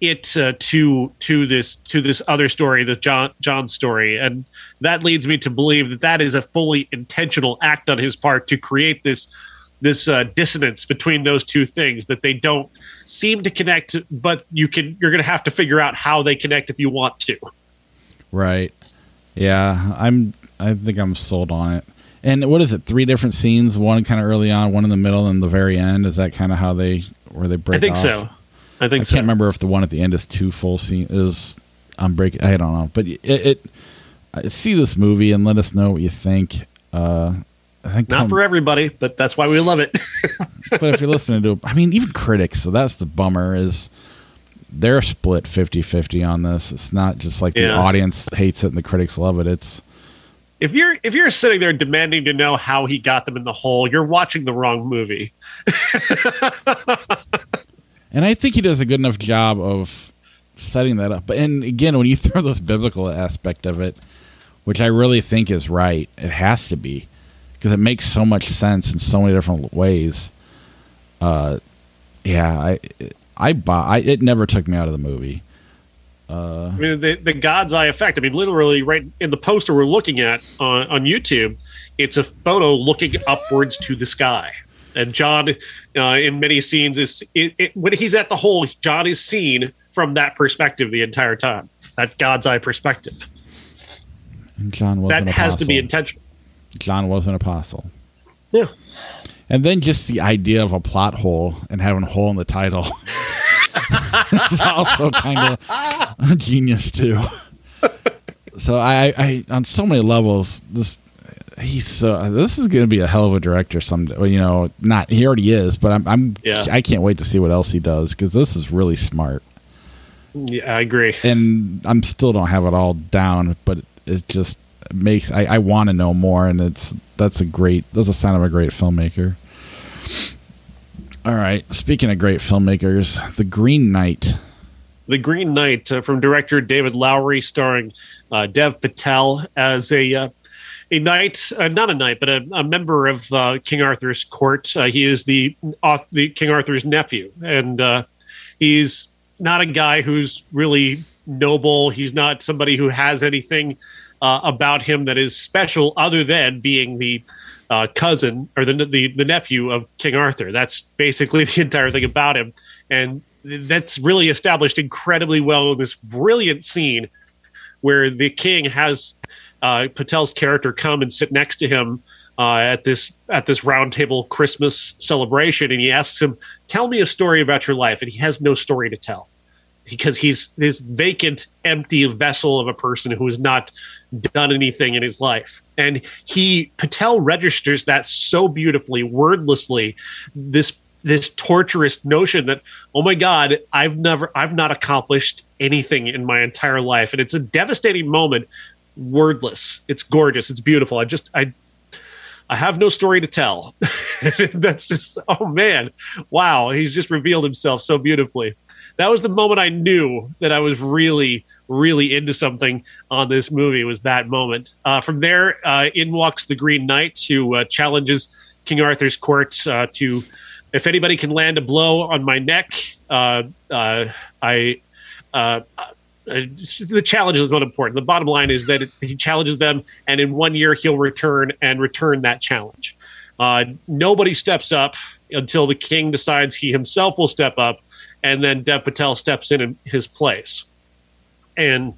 it uh, to to this to this other story, the John John story, and that leads me to believe that that is a fully intentional act on his part to create this this uh, dissonance between those two things that they don't seem to connect. But you can you're going to have to figure out how they connect if you want to. Right. Yeah, I'm. I think I'm sold on it. And what is it? Three different scenes. One kind of early on, one in the middle, and the very end. Is that kind of how they where they break? I think off? so. I think I so. can't remember if the one at the end is two full scenes. Is I'm breaking. I don't know, but it. it I see this movie and let us know what you think. Uh, I think Not for everybody, but that's why we love it. but if you're listening to I mean even critics, so that's the bummer is they're split 50-50 on this. It's not just like the audience hates it and the critics love it. It's if you're if you're sitting there demanding to know how he got them in the hole, you're watching the wrong movie. and I think he does a good enough job of setting that up. But and again, when you throw this biblical aspect of it, which I really think is right, it has to be because it makes so much sense in so many different ways. Uh, yeah, I I buy. I, it never took me out of the movie. Uh, I mean, the the God's eye effect. I mean, literally, right in the poster we're looking at on, on YouTube, it's a photo looking upwards to the sky, and John, uh, in many scenes, is it, it, when he's at the hole, John is seen from that perspective the entire time. That God's eye perspective. and John was That has to be intentional. John was an apostle. Yeah. And then just the idea of a plot hole and having a hole in the title is also kind of a genius too. So I, I, on so many levels, this he's so this is going to be a hell of a director someday. Well, you know, not he already is, but I'm, I'm Yeah. I can't wait to see what else he does because this is really smart. Yeah, I agree. And I'm still don't have it all down, but it just makes I, I want to know more, and it's that's a great that's a sign of a great filmmaker. All right, speaking of great filmmakers, The Green Knight. The Green Knight uh, from director David Lowery, starring uh, Dev Patel as a uh, a knight, uh, not a knight, but a, a member of uh, King Arthur's court. Uh, he is the the King Arthur's nephew, and uh, he's not a guy who's really noble. He's not somebody who has anything uh, about him that is special, other than being the uh, cousin or the, the the nephew of King Arthur. That's basically the entire thing about him, and that's really established incredibly well in this brilliant scene where the king has uh, Patel's character come and sit next to him uh, at this at this round table Christmas celebration, and he asks him, "Tell me a story about your life," and he has no story to tell because he's this vacant, empty vessel of a person who has not done anything in his life. And he Patel registers that so beautifully, wordlessly. This this torturous notion that oh my god i've never i've not accomplished anything in my entire life and it's a devastating moment wordless. It's gorgeous. It's beautiful. I just i i have no story to tell. That's just oh man. Wow. He's just revealed himself so beautifully. That was the moment i knew that i was really really into something on this movie was that moment. Uh, from there uh, in walks the green knight who uh, challenges king arthur's court uh, to if anybody can land a blow on my neck, uh, uh, I. Uh, the challenge is not important. The bottom line is that it, he challenges them, and in one year he'll return and return that challenge. Uh, nobody steps up until the king decides he himself will step up, and then Dev Patel steps in in his place, and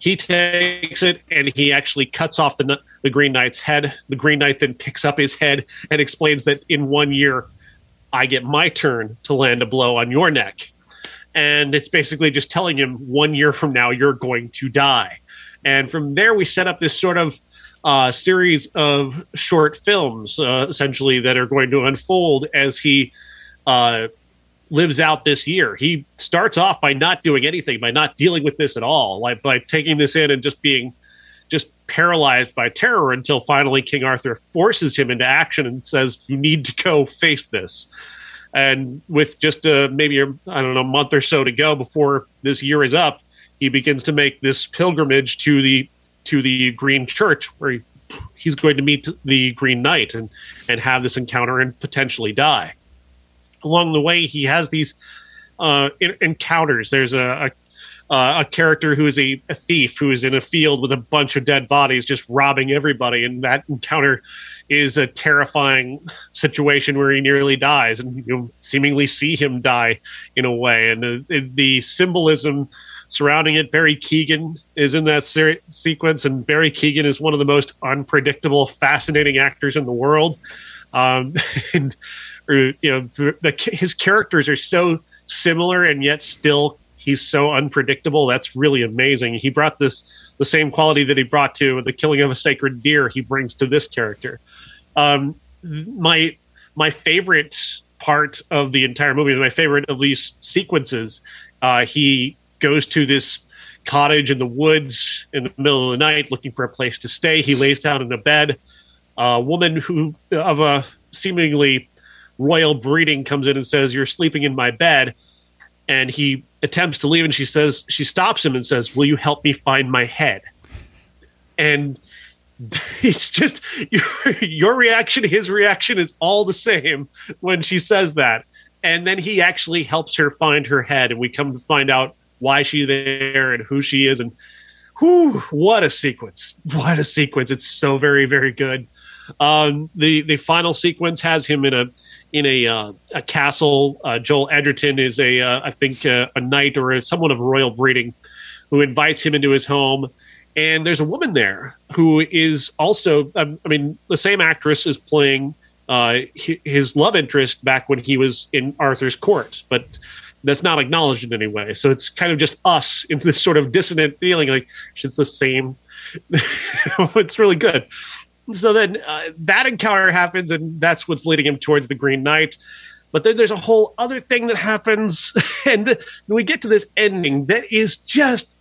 he takes it and he actually cuts off the the Green Knight's head. The Green Knight then picks up his head and explains that in one year, I get my turn to land a blow on your neck, and it's basically just telling him one year from now you're going to die. And from there, we set up this sort of uh, series of short films, uh, essentially, that are going to unfold as he uh, lives out this year. He starts off by not doing anything, by not dealing with this at all, like by taking this in and just being just paralyzed by terror until finally King Arthur forces him into action and says, "You need to go face this." And with just a, maybe I don't know a month or so to go before this year is up, he begins to make this pilgrimage to the to the Green Church where he, he's going to meet the Green Knight and and have this encounter and potentially die along the way, he has these uh, encounters. There's a, uh, a character who is a, a, thief who is in a field with a bunch of dead bodies, just robbing everybody, and that encounter is a terrifying situation where he nearly dies, and you seemingly see him die in a way. And the, the symbolism surrounding it. Barry Keoghan is in that ser- sequence, and Barry Keoghan is one of the most unpredictable, fascinating actors in the world. Um, and or you know the, his characters are so similar and yet still he's so unpredictable. That's really amazing. He brought this the same quality that he brought to the killing of a sacred deer he brings to this character. Um, my my favorite part of the entire movie my favorite of these sequences uh, he goes to this cottage in the woods in the middle of the night looking for a place to stay. He lays down in a bed. A woman who of a seemingly royal breeding comes in and says, You're sleeping in my bed. And he attempts to leave and she says, She stops him and says, Will you help me find my head? And it's just your, your reaction, his reaction is all the same when she says that. And then he actually helps her find her head. And we come to find out why she's there and who she is. And whew, what a sequence. What a sequence. It's so very, very good. Um, the the final sequence has him in a in a uh, a castle. Uh, Joel Edgerton is a uh, I think uh, a knight or someone of royal breeding who invites him into his home. And there's a woman there who is also, um, I mean, the same actress is playing uh, his love interest back when he was in Arthur's court, but that's not acknowledged in any way. So it's kind of just us into this sort of dissonant feeling like it's the same. it's really good so then uh, that encounter happens, and that's what's leading him towards the Green Knight. But then there's a whole other thing that happens, and we get to this ending that is just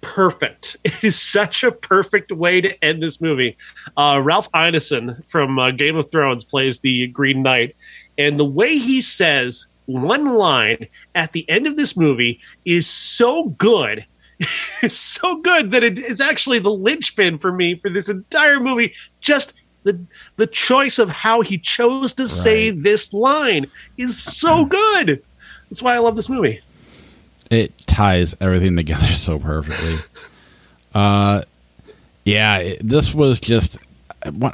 perfect. It is such a perfect way to end this movie. Uh, Ralph Ineson from uh, Game of Thrones plays the Green Knight, and the way he says one line at the end of this movie is so good is so good that it is actually the linchpin for me for this entire movie. Just the the choice of how he chose to right. say this line is so good. That's why I love this movie. It ties everything together so perfectly. uh, yeah, it, this was just.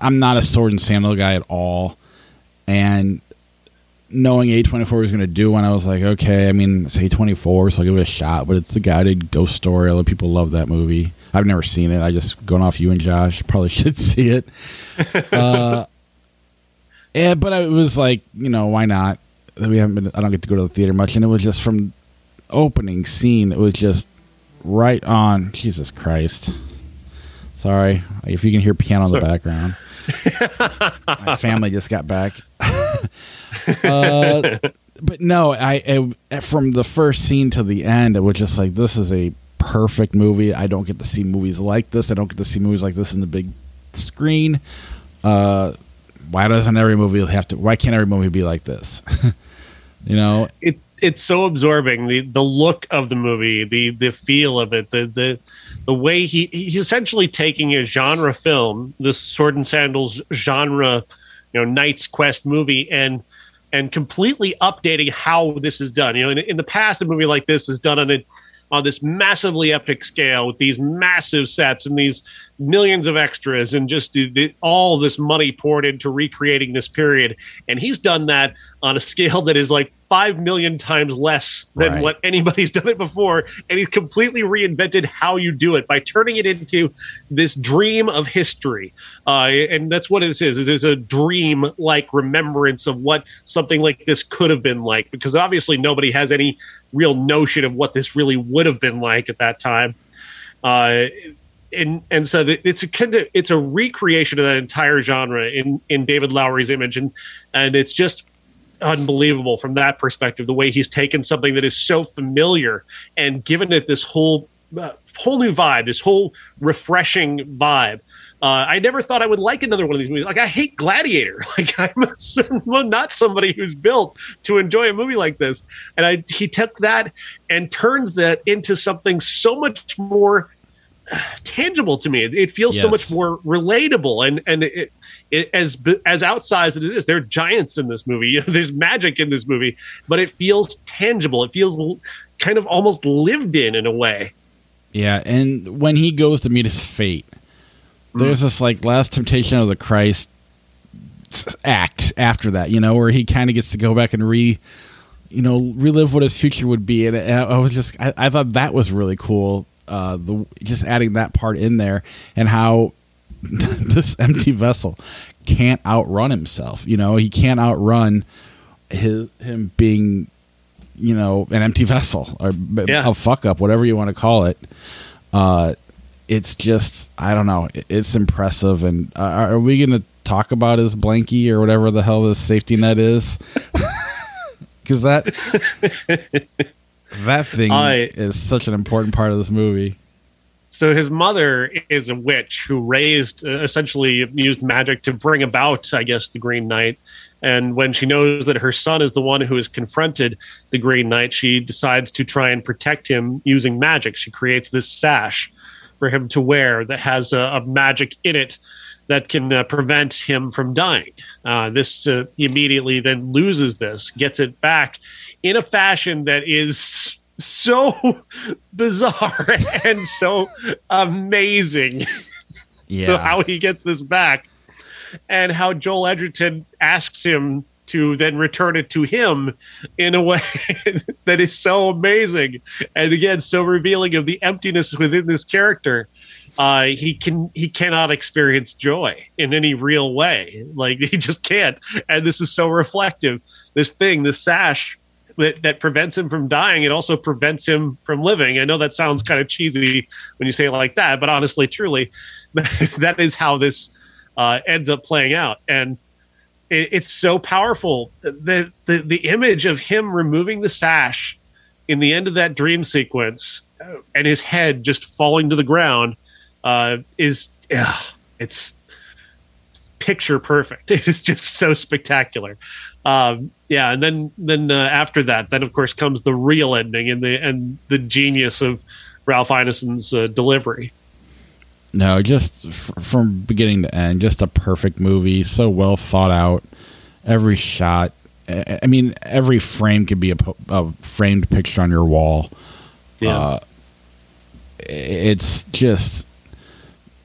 I'm not a sword and sandal guy at all, and knowing A24 was going to do one, I was like, okay, I mean, it's A24, so I'll give it a shot. But it's the guided ghost story. A lot of people love that movie. I've never seen it. I just, going off you and Josh, probably should see it. uh, yeah, but it was like, you know, why not? We haven't been, I don't get to go to the theater much. And it was just from opening scene, it was just right on. Jesus Christ. Sorry if you can hear piano in the background. My family just got back. uh, but no, I, I, from the first scene to the end, it was just like this is a perfect movie. I don't get to see movies like this. I don't get to see movies like this in the big screen. Uh, why doesn't every movie have to? Why can't every movie be like this? you know, it it's so absorbing. The the look of the movie, the the feel of it, the the the way he he's essentially taking a genre film, this sword and sandals genre, you know, Knight's Quest movie, and and completely updating how this is done. You know, in, in the past, a movie like this is done on a on this massively epic scale with these massive sets and these millions of extras and just the, the, all this money poured into recreating this period. And he's done that on a scale that is like five million times less than Right. what anybody's done it before, and he's completely reinvented how you do it by turning it into this dream of history. Uh, and that's what this is. It is a dream like remembrance of what something like this could have been like, because obviously nobody has any real notion of what this really would have been like at that time. Uh, and and so it's a kind of it's a recreation of that entire genre in in David Lowery's image, and and it's just unbelievable from that perspective. The way he's taken something that is so familiar and given it this whole uh, whole new vibe, this whole refreshing vibe. Uh, I never thought I would like another one of these movies. Like I hate Gladiator. Like I'm a, well, not somebody who's built to enjoy a movie like this. And I he took that and turns that into something so much more tangible to me. It, it feels so much more relatable, and and it, it as as outsized as it is, there are giants in this movie. You know, there's magic in this movie, but it feels tangible. It feels l- kind of almost lived in in a way. Yeah, and when he goes to meet his fate, there's this like last temptation of the Christ act after that, you know, where he kind of gets to go back and re, you know, relive what his future would be. And I, I was just, I, I thought that was really cool. Uh, the just adding that part in there and how this empty vessel can't outrun himself. You know, he can't outrun his him being, you know, an empty vessel or Yeah. a fuck up, whatever you want to call it. Uh, it's just I don't know. It's impressive. And uh, are we going to talk about his blankie or whatever the hell this safety net is? Because that that thing I- is such an important part of this movie. So his mother is a witch who raised uh, essentially used magic to bring about, I guess, the Green Knight. And when she knows that her son is the one who has confronted the Green Knight, she decides to try and protect him using magic. She creates this sash for him to wear that has a, a magic in it that can uh, prevent him from dying. Uh, this uh, immediately then loses this, gets it back in a fashion that is so bizarre and so amazing Yeah. how he gets this back and how Joel Edgerton asks him to then return it to him in a way that is so amazing. And again so revealing of the emptiness within this character uh, he can he cannot experience joy in any real way. Like he just can't. And this is so reflective. This thing this sash that, that prevents him from dying it also prevents him from living. I know that sounds kind of cheesy when you say it like that but honestly truly that is how this uh, ends up playing out. And it, it's so powerful. The, the the image of him removing the sash in the end of that dream sequence uh, and his head just falling to the ground uh, is yeah, it's picture perfect. It is just so spectacular. Um, yeah, and then then uh, after that, then of course comes the real ending and the and the genius of Ralph Ineson's uh, delivery. No, just f- from beginning to end, just a perfect movie. So well thought out. Every shot. I mean, every frame could be a, po- a framed picture on your wall. Yeah. Uh, it's just,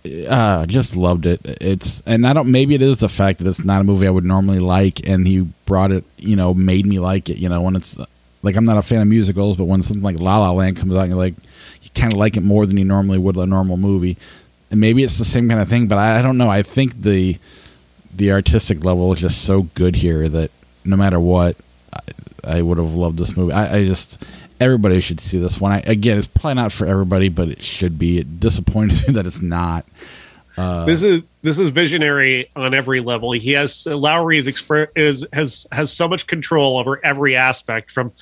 uh, just loved it. It's and I don't. Maybe it is the fact that it's not a movie I would normally like, and he brought it. You know, made me like it. You know, when it's like I'm not a fan of musicals, but when something like La La Land comes out, you're like, you kind of like it more than you normally would a normal movie. And maybe it's the same kind of thing, but I, I don't know. I think the the artistic level is just so good here that no matter what, I, I would have loved this movie. I, I just everybody should see this one. I, again, it's probably not for everybody, but it should be. It disappoints me that it's not. Uh, this is this is visionary on every level. He has Lowery is, expre- is has has so much control over every aspect from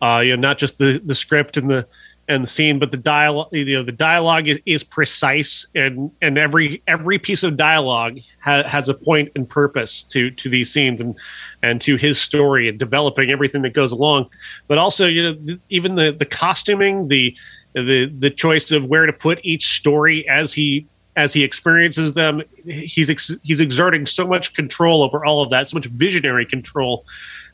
uh, you know not just the the script and the and the scene, but the dialogue. You know, the dialogue is, is precise, and and every every piece of dialogue ha- has a point and purpose to to these scenes and and to his story and developing everything that goes along. But also, you know, th- even the the costuming, the the the choice of where to put each story as he as he experiences them he's ex- he's exerting so much control over all of that so much visionary control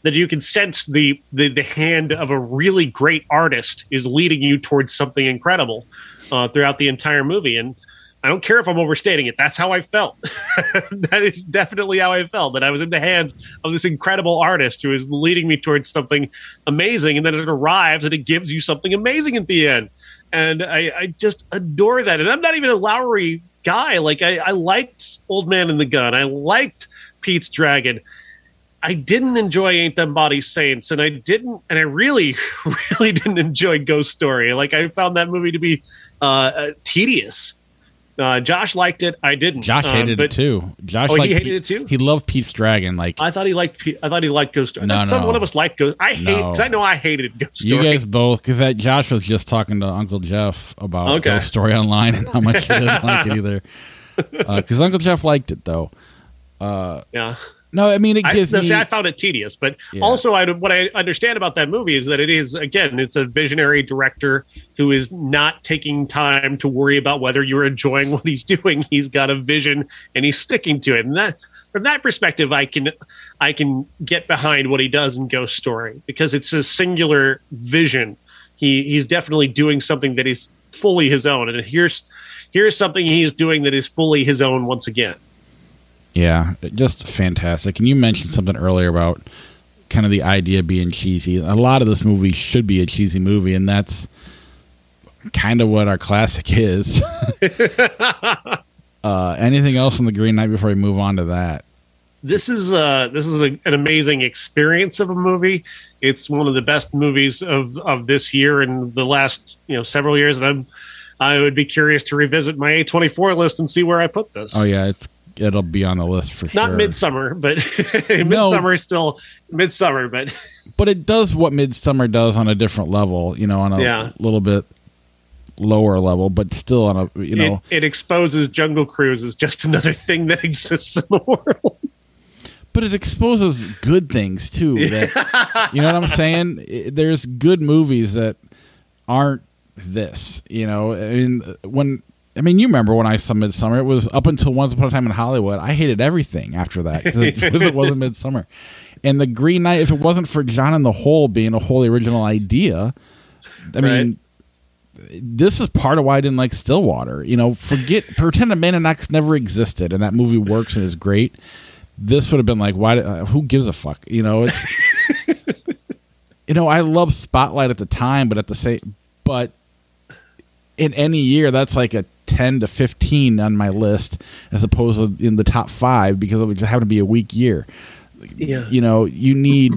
that you can sense the, the the hand of a really great artist is leading you towards something incredible uh, throughout the entire movie and I don't care if I'm overstating it. That's how I felt. that is definitely how I felt that I was in the hands of this incredible artist who is leading me towards something amazing. And then it arrives and it gives you something amazing at the end. And I, I just adore that. And I'm not even a Lowery guy. Like, I, I liked Old Man and the Gun, I liked Pete's Dragon. I didn't enjoy Ain't Them Body Saints, and I didn't, and I really, really didn't enjoy Ghost Story. Like I found that movie to be uh, uh, tedious. Uh, Josh liked it. I didn't. Josh Uh, hated but it too. Josh Oh, he hated Pete- it too? He loved Pete's Dragon. Like I thought he liked. Pe- I thought he liked Ghost Story. I No, Some one of us liked Ghost. I hate No. because I know I hated Ghost Story. you guys both, because that Josh was just talking to Uncle Jeff about Okay. Ghost Story Online and how much he didn't like it either. Because Uncle Jeff liked it though. Uh, yeah. No, I mean it I, gives no, me. see, I found it tedious, but Yeah. also I, what I understand about that movie is that it is again, it's a visionary director who is not taking time to worry about whether you're enjoying what he's doing. He's got a vision and he's sticking to it, and that from that perspective, I can I can get behind what he does in Ghost Story because it's a singular vision. He he's definitely doing something that is fully his own, and here's here's something he's doing that is fully his own once again. Yeah, just fantastic. And you mentioned something earlier about kind of the idea being cheesy. A lot of this movie should be a cheesy movie, and that's kind of what our classic is. uh, anything else on the Green Knight before we move on to that? this is uh this is a, an amazing experience of a movie. It's one of the best movies of of this year and the last you know several years, and I'm I would be curious to revisit my A24 list and see where I put this. Oh yeah, it's it'll be on the list for It's sure. not Midsommar, but Midsommar is still Midsommar. But but it does what Midsommar does on a different level. You know, on a Yeah. little bit lower level, but still on a you know. it, it exposes Jungle Cruise as just another thing that exists in the world. but it exposes good things too. That, you know what I'm saying? There's good movies that aren't this. You know, I mean, when I mean, you remember when I saw Midsommar? It was up until Once Upon a Time in Hollywood. I hated everything after that because it, wasn't Midsommar. And the Green Knight, if it wasn't for John and the Hole being a wholly original idea, I mean. This is part of why I didn't like Stillwater. You know, forget pretend a Man and X never existed, and that movie works and is great this would have been like, why? Uh, who gives a fuck? You know, it's. you know, I love Spotlight at the time, but at the same, but in any year, that's like a ten to fifteen on my list, as opposed to in the top five because it would just happen to be a weak year. Yeah. You know, you need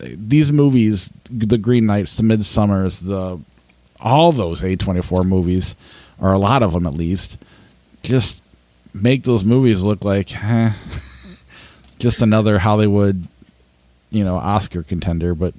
these movies, the Green Knights, the Midsommars, the all those A twenty four movies, or a lot of them at least, just make those movies look like just another Hollywood, you know, Oscar contender. But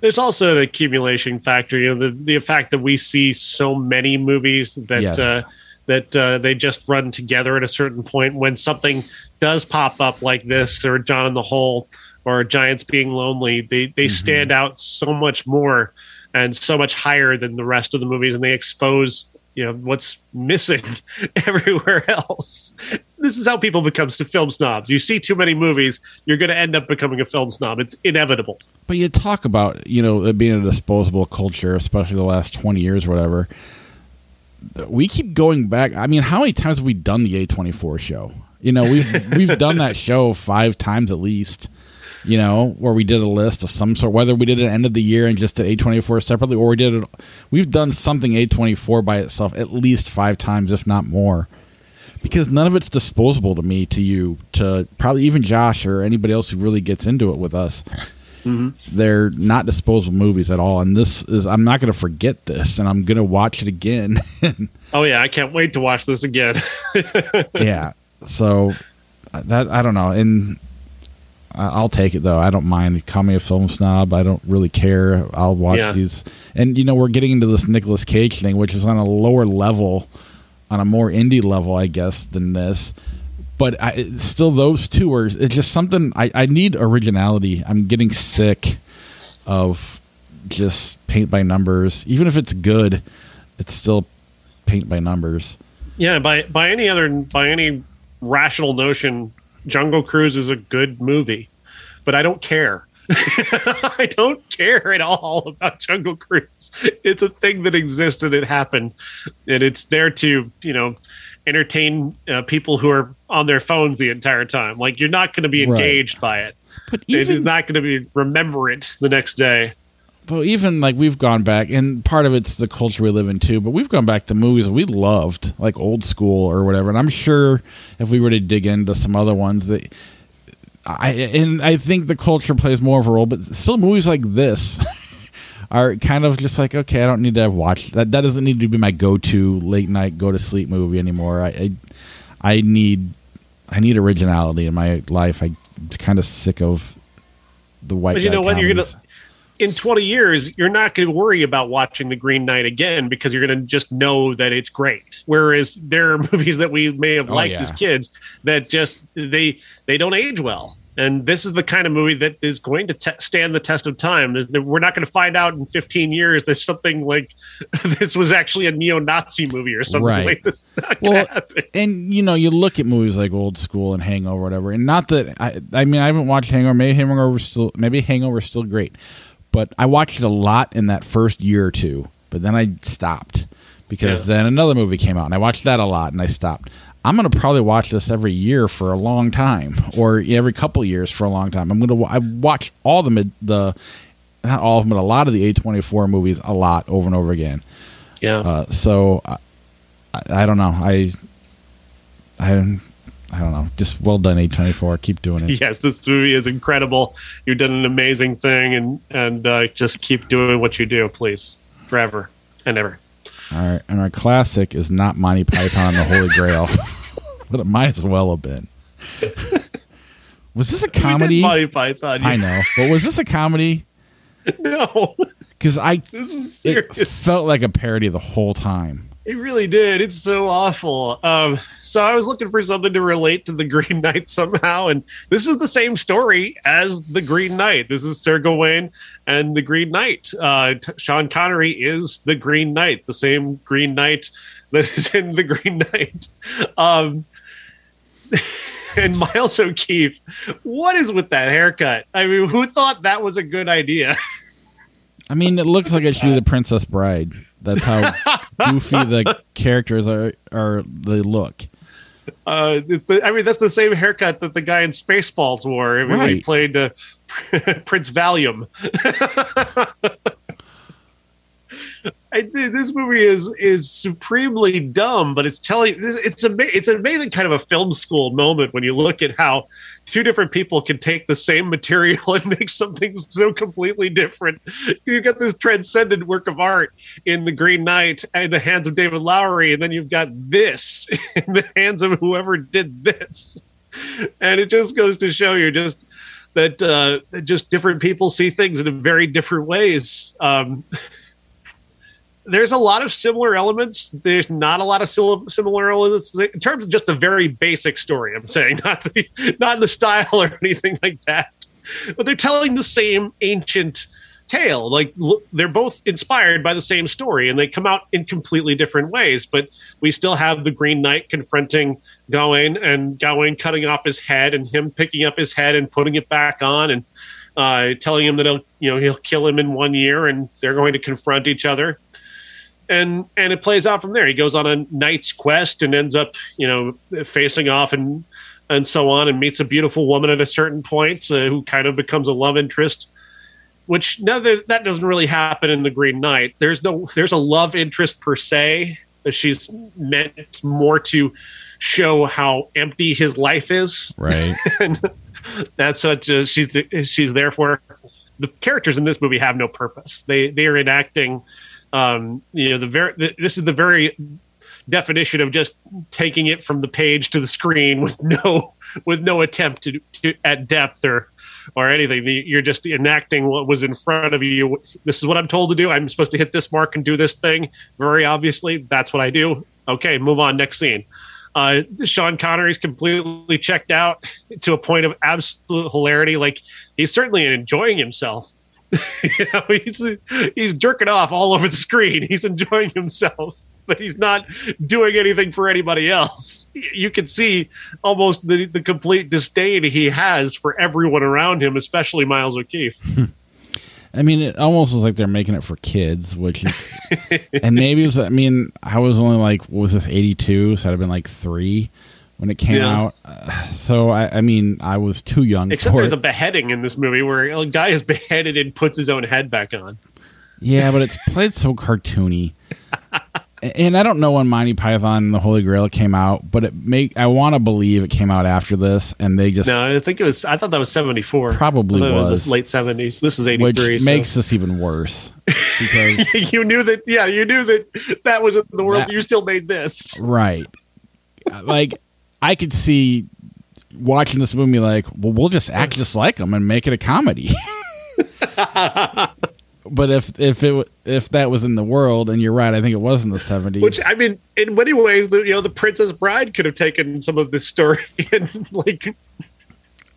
There's also an accumulation factor. You know, the the fact that we see so many movies that Yes. uh, that uh, they just run together at a certain point. When something does pop up like this, or John and the Hole, or Giants Being Lonely, they they Mm-hmm. stand out so much more and so much higher than the rest of the movies, and they expose you know what's missing everywhere else. This is how people become film snobs. You see too many movies, you're going to end up becoming a film snob. It's inevitable. But you talk about you know it being a disposable culture, especially the last twenty years, or whatever. We keep going back. I mean, how many times have we done the A twenty four show? You know, we've we've done that show five times at least. You know, where we did a list of some sort, whether we did it at the end of the year and just did A twenty four separately, or we did it. We've done something A twenty four by itself at least five times, if not more because none of it's disposable to me, to you, to probably even Josh or anybody else who really gets into it with us. They're not disposable movies at all, and this is I'm not going to forget this, and I'm going to watch it again. Oh yeah, I can't wait to watch this again. yeah, so uh, that I don't know, and I'll take it though. I don't mind. Call me a film snob. I don't really care. I'll watch Yeah. these, and you know we're getting into this Nicolas Cage thing, which is on a lower level, on a more indie level, I guess, than this. But I, still, those two are. It's just something. I, I need originality. I'm getting sick of just paint by numbers. Even if it's good, it's still paint by numbers. yeah, by by any other by any rational notion, Jungle Cruise is a good movie, but I don't care. I don't care at all about Jungle Cruise. It's a thing that exists and it happened, and it's there to you know entertain uh, people who are on their phones the entire time. Like you're not going to be Right. engaged by it. But it's even not going to be remember it the next day. but even like we've gone back, and part of it's the culture we live in too. But we've gone back to movies we loved, like old school or whatever. And I'm sure if we were to dig into some other ones that. I and I think the culture plays more of a role, but still movies like this are kind of just like okay, I don't need to watch that. That doesn't need to be my go-to late night go to sleep movie anymore. I I, I need I need originality in my life. I'm kind of sick of the white. But you know what? You're gonna in 20 years, you're not going to worry about watching The Green Knight again because you're going to just know that it's great. Whereas there are movies that we may have Oh, liked yeah. as kids that just they they don't age well. And this is the kind of movie that is going to te- stand the test of time. We're not going to find out in 15 years that something like this was actually a neo-Nazi movie or something Right. like this. Not Well, happen. and you know, you look at movies like Old School and Hangover, whatever, and not that I, I mean, I haven't watched Hangover. Maybe Hangover still, maybe Hangover still great, but I watched it a lot in that first year or two. But then I stopped because Yeah. then another movie came out, and I watched that a lot, and I stopped. I'm gonna probably watch this every year for a long time, or every couple years for a long time. I'm gonna I watch all the mid, the not all of them, but a lot of the A24 movies a lot over and over again. Yeah. Uh, so I, I, don't know. I I don't I don't know. Just well done, A twenty four. Keep doing it. yes, this movie is incredible. You've done an amazing thing, and and uh, just keep doing what you do, please, forever and ever. All right, and our classic is not Monty Python and the Holy Grail, but it might as well have been. Was this a comedy? Monty Python. I know, but was this a comedy? No, Because I this is it felt like a parody the whole time. It really did. It's so awful. Um, so I was looking for something to relate to the Green Knight somehow, and this is the same story as the Green Knight. This is Sir Gawain and the Green Knight. Uh, t- Sean Connery is the Green Knight, the same Green Knight that is in the Green Knight. Um, and Miles O'Keefe, what is with that haircut? I mean, who thought that was a good idea? I mean, it looks like it should be the Princess Bride. That's how goofy the characters are. Are they look? Uh, it's the, I mean, that's the same haircut that the guy in Spaceballs wore. I mean, he played uh, Prince Valium. I, this movie is is supremely dumb, but it's telling it's a it's an amazing kind of a film school moment when you look at how two different people can take the same material and make something so completely different. You've got this transcendent work of art in The Green Knight in the hands of David Lowery, and then you've got this in the hands of whoever did this. And it just goes to show you just that uh, just different people see things in very different ways. Um, there's a lot of similar elements. There's not a lot of similar elements in terms of just the very basic story. I'm saying not the, not the style or anything like that, but they're telling the same ancient tale. Like they're both inspired by the same story, and they come out in completely different ways. But we still have the Green Knight confronting Gawain, and Gawain cutting off his head, and him picking up his head and putting it back on, and uh, telling him that he'll you know he'll kill him in one year, and they're going to confront each other and and it plays out from there. He goes on a knight's quest and ends up, you know, facing off and and so on, and meets a beautiful woman at a certain point uh, who kind of becomes a love interest. Which now there, that doesn't really happen in the Green Knight. There's no there's a love interest per se. She's meant more to show how empty his life is Right. and that's such a she's she's there for the characters in this movie have no purpose they they are enacting um you know the very th- this is the very definition of just taking it from the page to the screen with no with no attempt to, to at depth or or anything. You're just enacting what was in front of you. This is what i'm told to do. I'm supposed to hit this mark and do this thing. Very obviously that's what i do. Okay move on. Next scene. Uh, Sean Connery's completely checked out to a point of absolute hilarity. Like he's certainly enjoying himself. you know, he's he's jerking off all over the screen. He's enjoying himself, but he's not doing anything for anybody else. You can see almost the, the complete disdain he has for everyone around him, especially Miles O'Keefe. Hmm. I mean, it almost was like they're making it for kids, which is, and maybe it was. I mean, I was only like, what was this eighty two? So I'd have been like three when it came Yeah. out. Uh, so I, I mean, I was too young Except there's it. a beheading in this movie where a guy is beheaded and puts his own head back on. Yeah, but it's played so cartoony. and I don't know when Monty Python and the Holy Grail came out, but it make I want to believe it came out after this, and they just No, I think it was. I thought that was seventy four. Probably was. late seventies. This is eighty three, which three. makes this even worse because you knew that. Yeah, you knew that that was in the world. That- you still made this. right, like I could see watching this movie like, well, we'll just act just like them and make it a comedy. but if if it if that was in the world, and you're right, I think it was in the seventies. Which I mean, in many ways, the you know the Princess Bride could have taken some of this story and like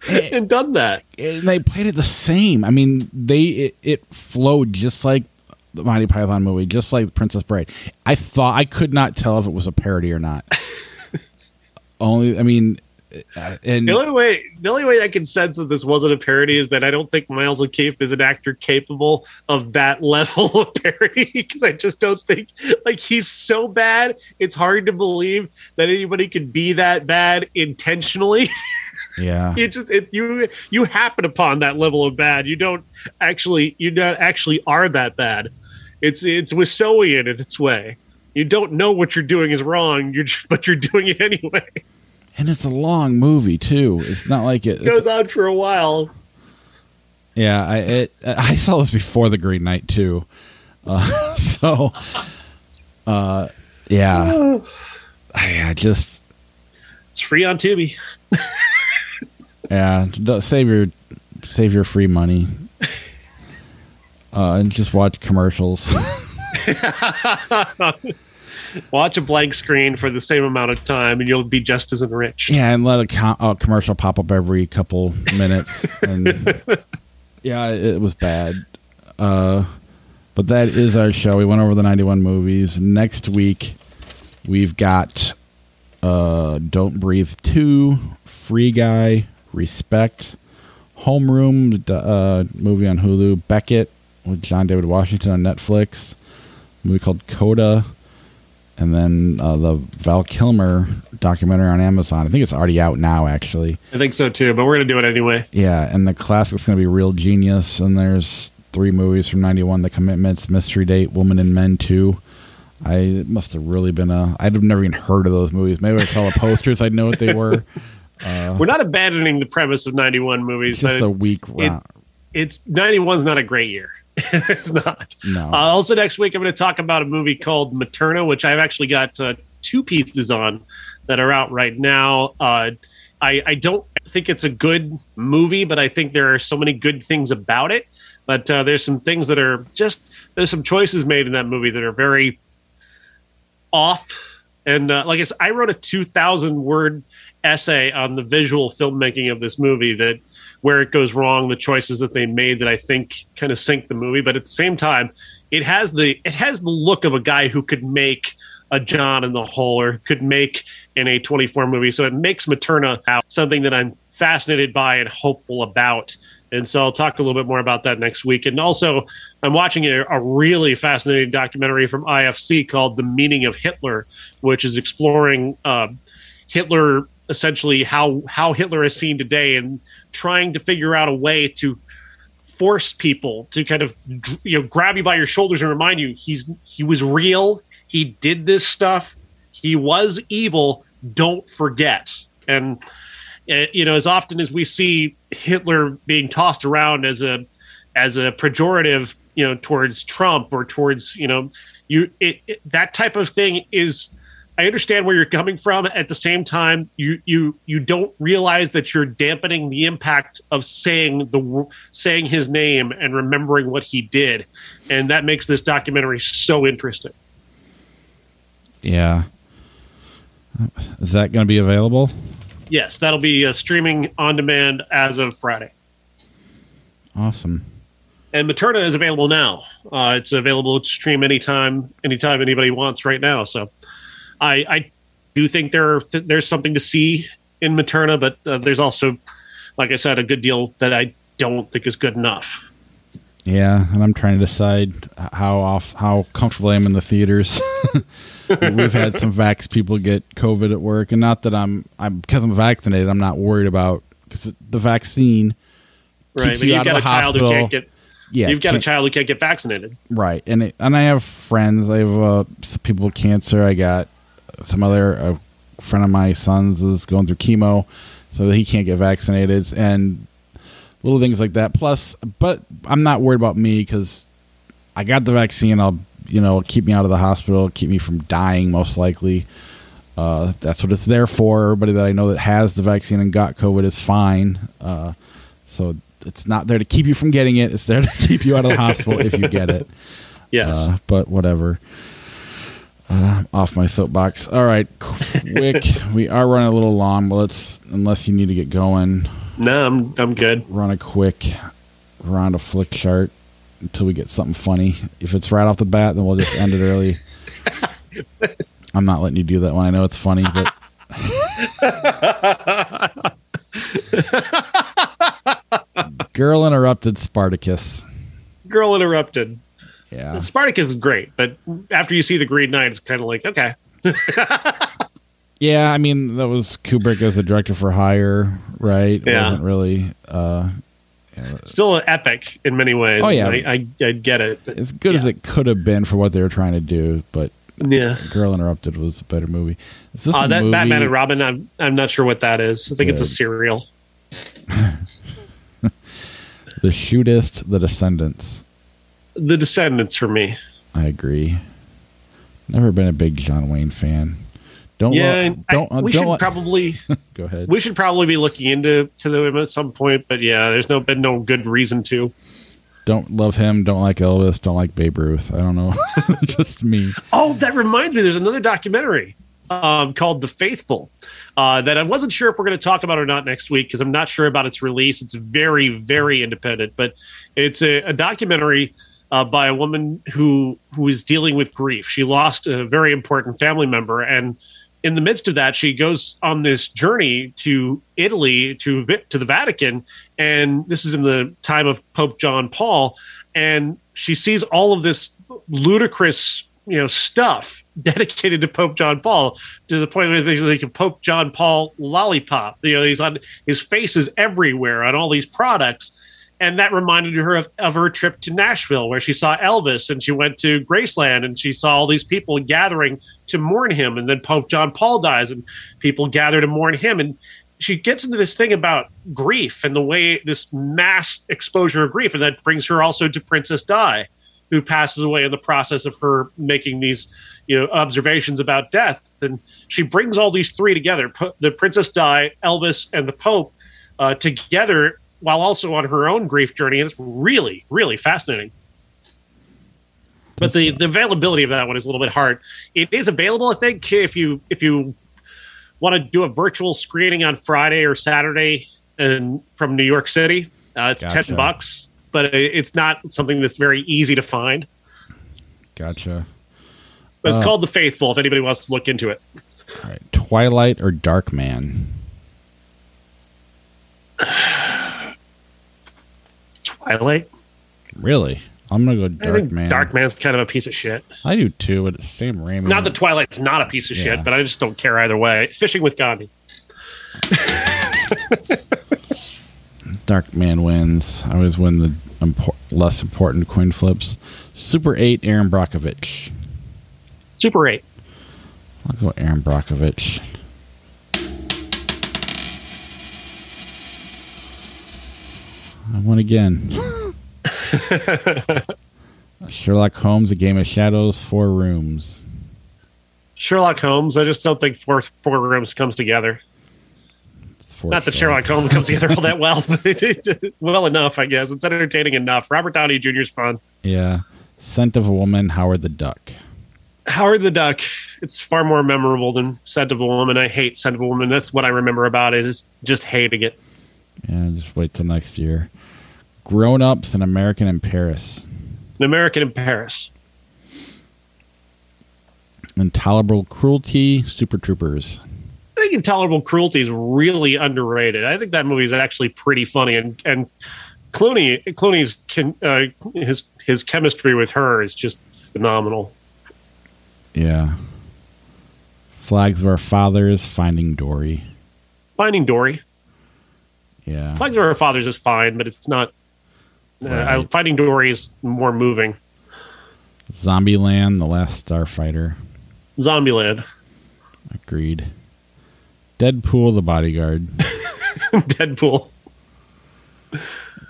eh, and done that. and they played it the same. I mean, they it, it flowed just like the Monty Python movie, just like the Princess Bride. I thought I could not tell if it was a parody or not. Only, I mean, uh, and The only way, the only way I can sense that this wasn't a parody is that I don't think Miles O'Keefe is an actor capable of that level of parody because I just don't think like he's so bad. It's hard to believe that anybody could be that bad intentionally. yeah, it just it, you you happen upon that level of bad. You don't actually you don't actually are that bad. It's it's Wiseauian in its way. You don't know what you're doing is wrong. You're just, but you're doing it anyway. And it's a long movie too. It's not like it. It goes on for a while. yeah, I it, I saw this before the Green Knight too. Uh, so, uh, yeah, I just It's free on Tubi. Yeah, save your save your free money. Uh, and just watch commercials. Watch a blank screen for the same amount of time, and you'll be just as enriched. yeah, and let a, co- a commercial pop up every couple minutes. And yeah, it was bad. Uh, but that is our show. We went over the ninety-one movies. Next week, we've got uh, "Don't Breathe" two, "Free Guy," "Respect," "Homeroom," uh, movie on Hulu, "Beckett" with John David Washington on Netflix, a movie called "Coda." And then uh, the Val Kilmer documentary on Amazon. I think it's already out now, actually. I think so too, but we're gonna do it anyway. Yeah, and the classic's going to be Real Genius, and there's three movies from '91: The Commitments, Mystery Date, Woman and Men Two. I it must have really been a. I'd have never even heard of those movies. Maybe I saw the posters. I'd know what they were. We're not abandoning the premise of 91 movies, It's just a weak it- it's 91's not a great year. it's not. No. Uh, also, next week I'm going to talk about a movie called Materna, which I've actually got uh, two pieces on that are out right now. Uh, I, I don't think it's a good movie, but I think there are so many good things about it. But uh, there's some things that are just there's some choices made in that movie that are very off. And uh, like I said, I wrote a 2,000 word essay on the visual filmmaking of this movie that where it goes wrong, the choices that they made that I think kind of sink the movie. But at the same time, it has the it has the look of a guy who could make a John and the Hole or could make an A24 movie. So it makes Materna out something that I'm fascinated by and hopeful about. And so I'll talk a little bit more about that next week. And also, I'm watching a, a really fascinating documentary from IFC called "The Meaning of Hitler," which is exploring uh, Hitler essentially how how Hitler is seen today and trying to figure out a way to force people to kind of you know grab you by your shoulders and remind you he's he was real he did this stuff he was evil don't forget. And uh, you know as often as we see hitler being tossed around as a as a pejorative you know towards trump or towards you know you it, it, that type of thing is I understand where you're coming from. At the same time, you you you don't realize that you're dampening the impact of saying the saying his name and remembering what he did, and that makes this documentary so interesting. yeah. Is that going to be available? Yes, that'll be uh, streaming on demand as of Friday, Awesome. and Materna is available now. Uh, it's available to stream anytime, anytime anybody wants right now. So, I I do think there there's something to see in Materna, but uh, there's also, like I said, a good deal that I don't think is good enough. Yeah, and I'm trying to decide how off how comfortable I am in the theaters. We've had some vax people get COVID at work, and not that I'm I'm because I'm vaccinated. I'm not worried about because the vaccine. Right, but you you've out of got the a child who hospital. can't get. Yeah, you've got a child who can't get vaccinated. Right, and it, and I have friends. I have uh, people with cancer. I got some other a friend of my son's is going through chemo, so he can't get vaccinated, and little things like that. Plus, but I'm not worried about me because I got the vaccine. I'll you know keep me out of the hospital, keep me from dying most likely. Uh, that's what it's there for. Everybody that I know that has the vaccine and got COVID is fine. Uh, so it's not there to keep you from getting it. It's there to keep you out of the hospital if you get it. Yes. Uh, but whatever. Uh, off my soapbox. All right, quick. we are running a little long, but let's unless you need to get going, no, I'm I'm good. run a quick round of Flickchart until we get something funny. If it's right off the bat, then we'll just end it early. I'm not letting you do that one. I know it's funny, but girl interrupted Spartacus. Girl interrupted. Yeah, Spartacus is great, but after you see the Green Knight, it's kind of like okay. Yeah, I mean that was Kubrick as the director for Hire, right? It Yeah. wasn't really uh, Still an epic in many ways. Oh, yeah. I I, I get it. as good as it could have been for what they were trying to do. But Yeah. Girl Interrupted was a better movie. Is this Uh, that movie? Batman and Robin, I'm I'm not sure what that is. I think it's a serial. The Shootist, The Descendants. The Descendants for me. I agree. Never been a big John Wayne fan. Don't yeah, lo- don't I, uh, we don't should lo- probably go ahead. we should probably be looking into to them at some point. But yeah, there's no been no good reason to. don't love him. Don't like Elvis. Don't like Babe Ruth. I don't know. Just me. Oh, that reminds me. There's another documentary um, called The Faithful uh, that I wasn't sure if we're going to talk about or not next week because I'm not sure about its release. It's very, very independent, but it's a, a documentary uh, by a woman who who is dealing with grief. She lost a very important family member, and in the midst of that, she goes on this journey to Italy to to the Vatican, and this is in the time of Pope John Paul, and she sees all of this ludicrous, you know, stuff dedicated to Pope John Paul to the point where like a Pope John Paul lollipop. You know, he's on his face is everywhere on all these products. And that reminded her of, of her trip to Nashville, where she saw Elvis and she went to Graceland and she saw all these people gathering to mourn him. And then Pope John Paul dies and people gather to mourn him. And she gets into this thing about grief and the way this mass exposure of grief. And that brings her also to Princess Di, who passes away in the process of her making these you know observations about death. And she brings all these three together the Princess Di, Elvis, and the Pope uh, together while also on her own grief journey. And it's really, really fascinating. But the, the availability of that one is a little bit hard. It is available, I think, if you if you want to do a virtual screening on Friday or Saturday and from New York City. Uh, it's Gotcha. ten bucks, but it's not something that's very easy to find. Gotcha. But it's Uh, called The Faithful. If anybody wants to look into it, All right. Twilight or Darkman? Twilight. Really? I'm gonna go I Dark think Man. Dark Man's kind of a piece of shit. I do too, but it's Sam Raimi. Not that Twilight's not a piece of Yeah. shit, but I just don't care either way. Fishing with Gandhi. Darkman wins. I always win the impor- less important coin flips. Super Eight, Erin Brockovich. Super Eight. I'll go Erin Brockovich. I won again. Sherlock Holmes, A Game of Shadows, Four Rooms. Sherlock Holmes. I just don't think four four rooms comes together. Four Not that. Sherlock Holmes comes together all that well, but it, it, well enough, I guess. It's entertaining enough. Robert Downey Jr.'s fun. Yeah. Scent of a Woman, Howard the Duck. Howard the Duck. It's far more memorable than Scent of a Woman. I hate Scent of a Woman. That's what I remember about it. Is just hating it. Yeah, just wait till next year. Grown Ups, An American in Paris. An American in Paris. Intolerable Cruelty, Super Troopers. I think Intolerable Cruelty is really underrated. I think that movie is actually pretty funny and and Clooney Clooney's uh, his his chemistry with her is just phenomenal. Yeah. Flags of Our Fathers, Finding Dory. Finding Dory. Yeah. Flags of Our Fathers is fine, but it's not. Uh, right. Finding Dory is more moving. Zombieland, The Last Starfighter. Zombieland. Agreed. Deadpool, The Bodyguard. Deadpool.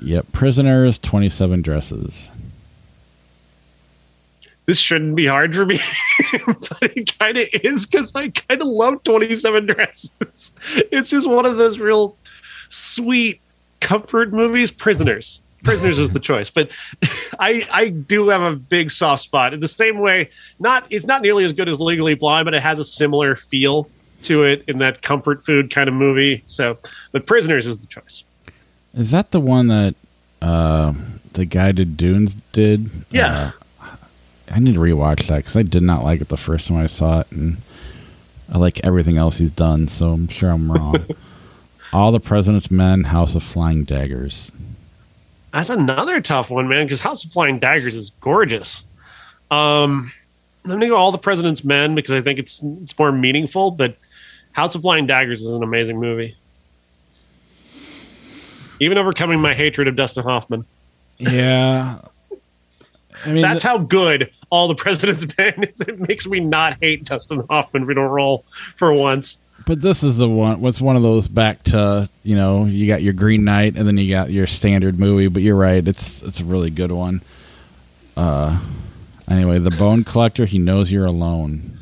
Yep. Prisoners, 27 Dresses. This shouldn't be hard for me, but it kind of is because I kind of love 27 Dresses. It's just one of those real sweet comfort movies. Prisoners. Prisoners is the choice, but I I do have a big soft spot in the same way. Not it's not nearly as good as Legally Blonde, but it has a similar feel to it in that comfort food kind of movie. So, but Prisoners is the choice. Is that the one that uh, the guy did Dunes did? Yeah. Uh, I need to rewatch that because I did not like it the first time I saw it, and I like everything else he's done. So I'm sure I'm wrong. All the President's Men, House of Flying Daggers. That's another tough one, man. Because House of Flying Daggers is gorgeous. Um, I'm gonna go All the President's Men because I think it's it's more meaningful. But House of Flying Daggers is an amazing movie even overcoming my hatred of Dustin Hoffman. Yeah. I mean, that's how good all the president's been. Is it makes me not hate Dustin Hoffman if we don't roll for once. But this is the one. What's one of those back to you know you got your Green Knight and then you got your standard movie. But you're right. It's it's a really good one. Uh, anyway, the Bone Collector. He knows you're alone.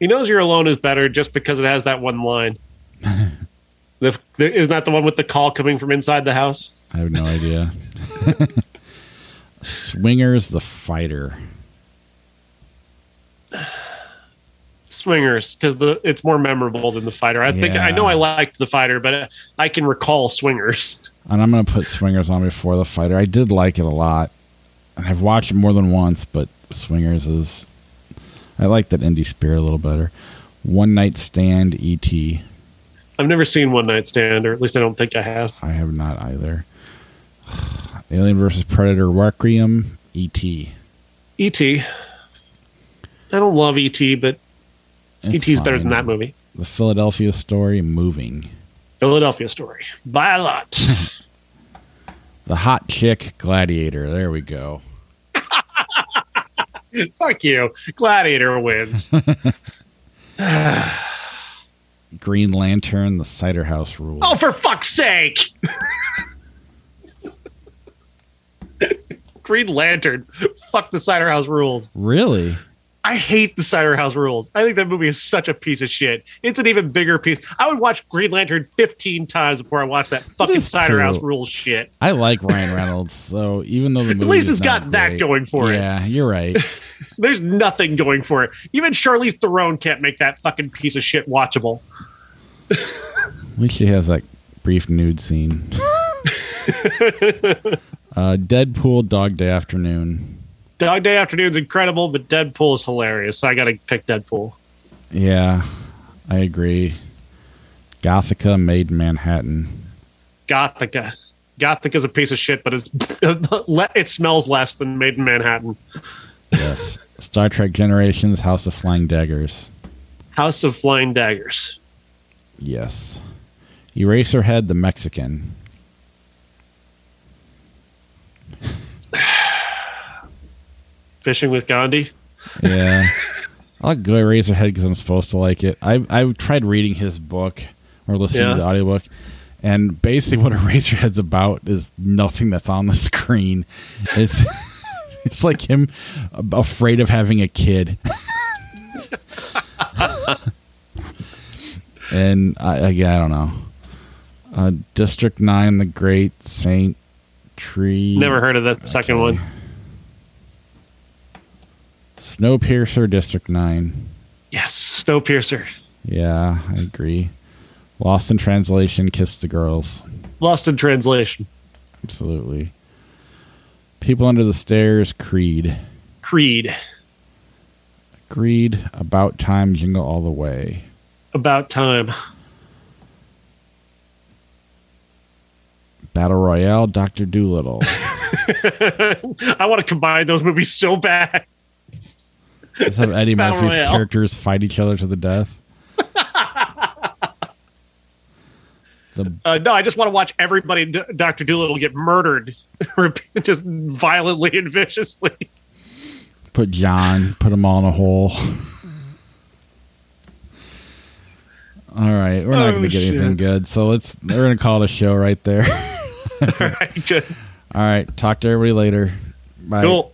He knows you're alone is better just because it has that one line. The, the, isn't that the one with the call coming from inside the house? I have no idea. Swingers, the fighter. Swingers, because the it's more memorable than the fighter. I think yeah. I know I liked the fighter, but I can recall Swingers. And I'm going to put Swingers on before the fighter. I did like it a lot, and I've watched it more than once. But Swingers is, I like that indie spirit a little better. One Night Stand, E.T. I've never seen One Night Stand, or at least I don't think I have. I have not either. Alien versus Predator Requiem, E.T. E.T. I don't love E.T., but E.T. is better than that movie. The Philadelphia Story, Moving. Philadelphia Story, by a lot. the Hot Chick, Gladiator. There we go. Fuck you. Gladiator wins. Green Lantern, the Cider House Rules. Oh, for fuck's sake! Green Lantern. Fuck the Cider House Rules. Really? I hate the Cider House Rules. I think that movie is such a piece of shit. It's an even bigger piece. I would watch Green Lantern 15 times before I watch that fucking Cider. House Rules shit. I like Ryan Reynolds, so even though the At least it's got great, that going for yeah, it. Yeah, you're right. There's nothing going for it. Even Charlize Theron can't make that fucking piece of shit watchable. At least she has that brief nude scene. uh, Deadpool Dog Day Afternoon. Dog Day Afternoon's incredible, but Deadpool is hilarious. So I got to pick Deadpool. Yeah, I agree. Gothika Maid in Manhattan. Gothika. Gothika's a piece of shit, but it's it smells less than Maid in Manhattan. Yes. Star Trek Generations, House of Flying Daggers. House of Flying Daggers. Yes. Eraserhead the Mexican. Fishing with Gandhi. Yeah. I'll go Eraserhead because I'm supposed to like it. I I've tried reading his book or listening yeah. to the audiobook, and basically what Eraserhead's about is nothing that's on the screen. It's it's like him afraid of having a kid. and I, again, I don't know. Uh, District Nine, The Great Saint Tree. Never heard of that okay. second one. Snowpiercer, District Nine. Yes, Snowpiercer. Yeah, I agree. Lost in Translation, Kiss the Girls. Lost in Translation. Absolutely. People Under the Stairs, Creed. Creed. Agreed. About Time, Jingle All the Way. About Time. Battle Royale, Doctor Dolittle. I want to combine those movies so bad. Let's have Eddie Battle Murphy's Royale. characters fight each other to the death. the Uh, no, I just want to watch everybody in D- Doctor Dolittle get murdered, just violently and viciously. put John, put him all in a hole. all right, we're not Oh, going to get shit. anything good, so let's. We're going to call it a show right there. All right, good. all right, talk to everybody later. Bye. Cool.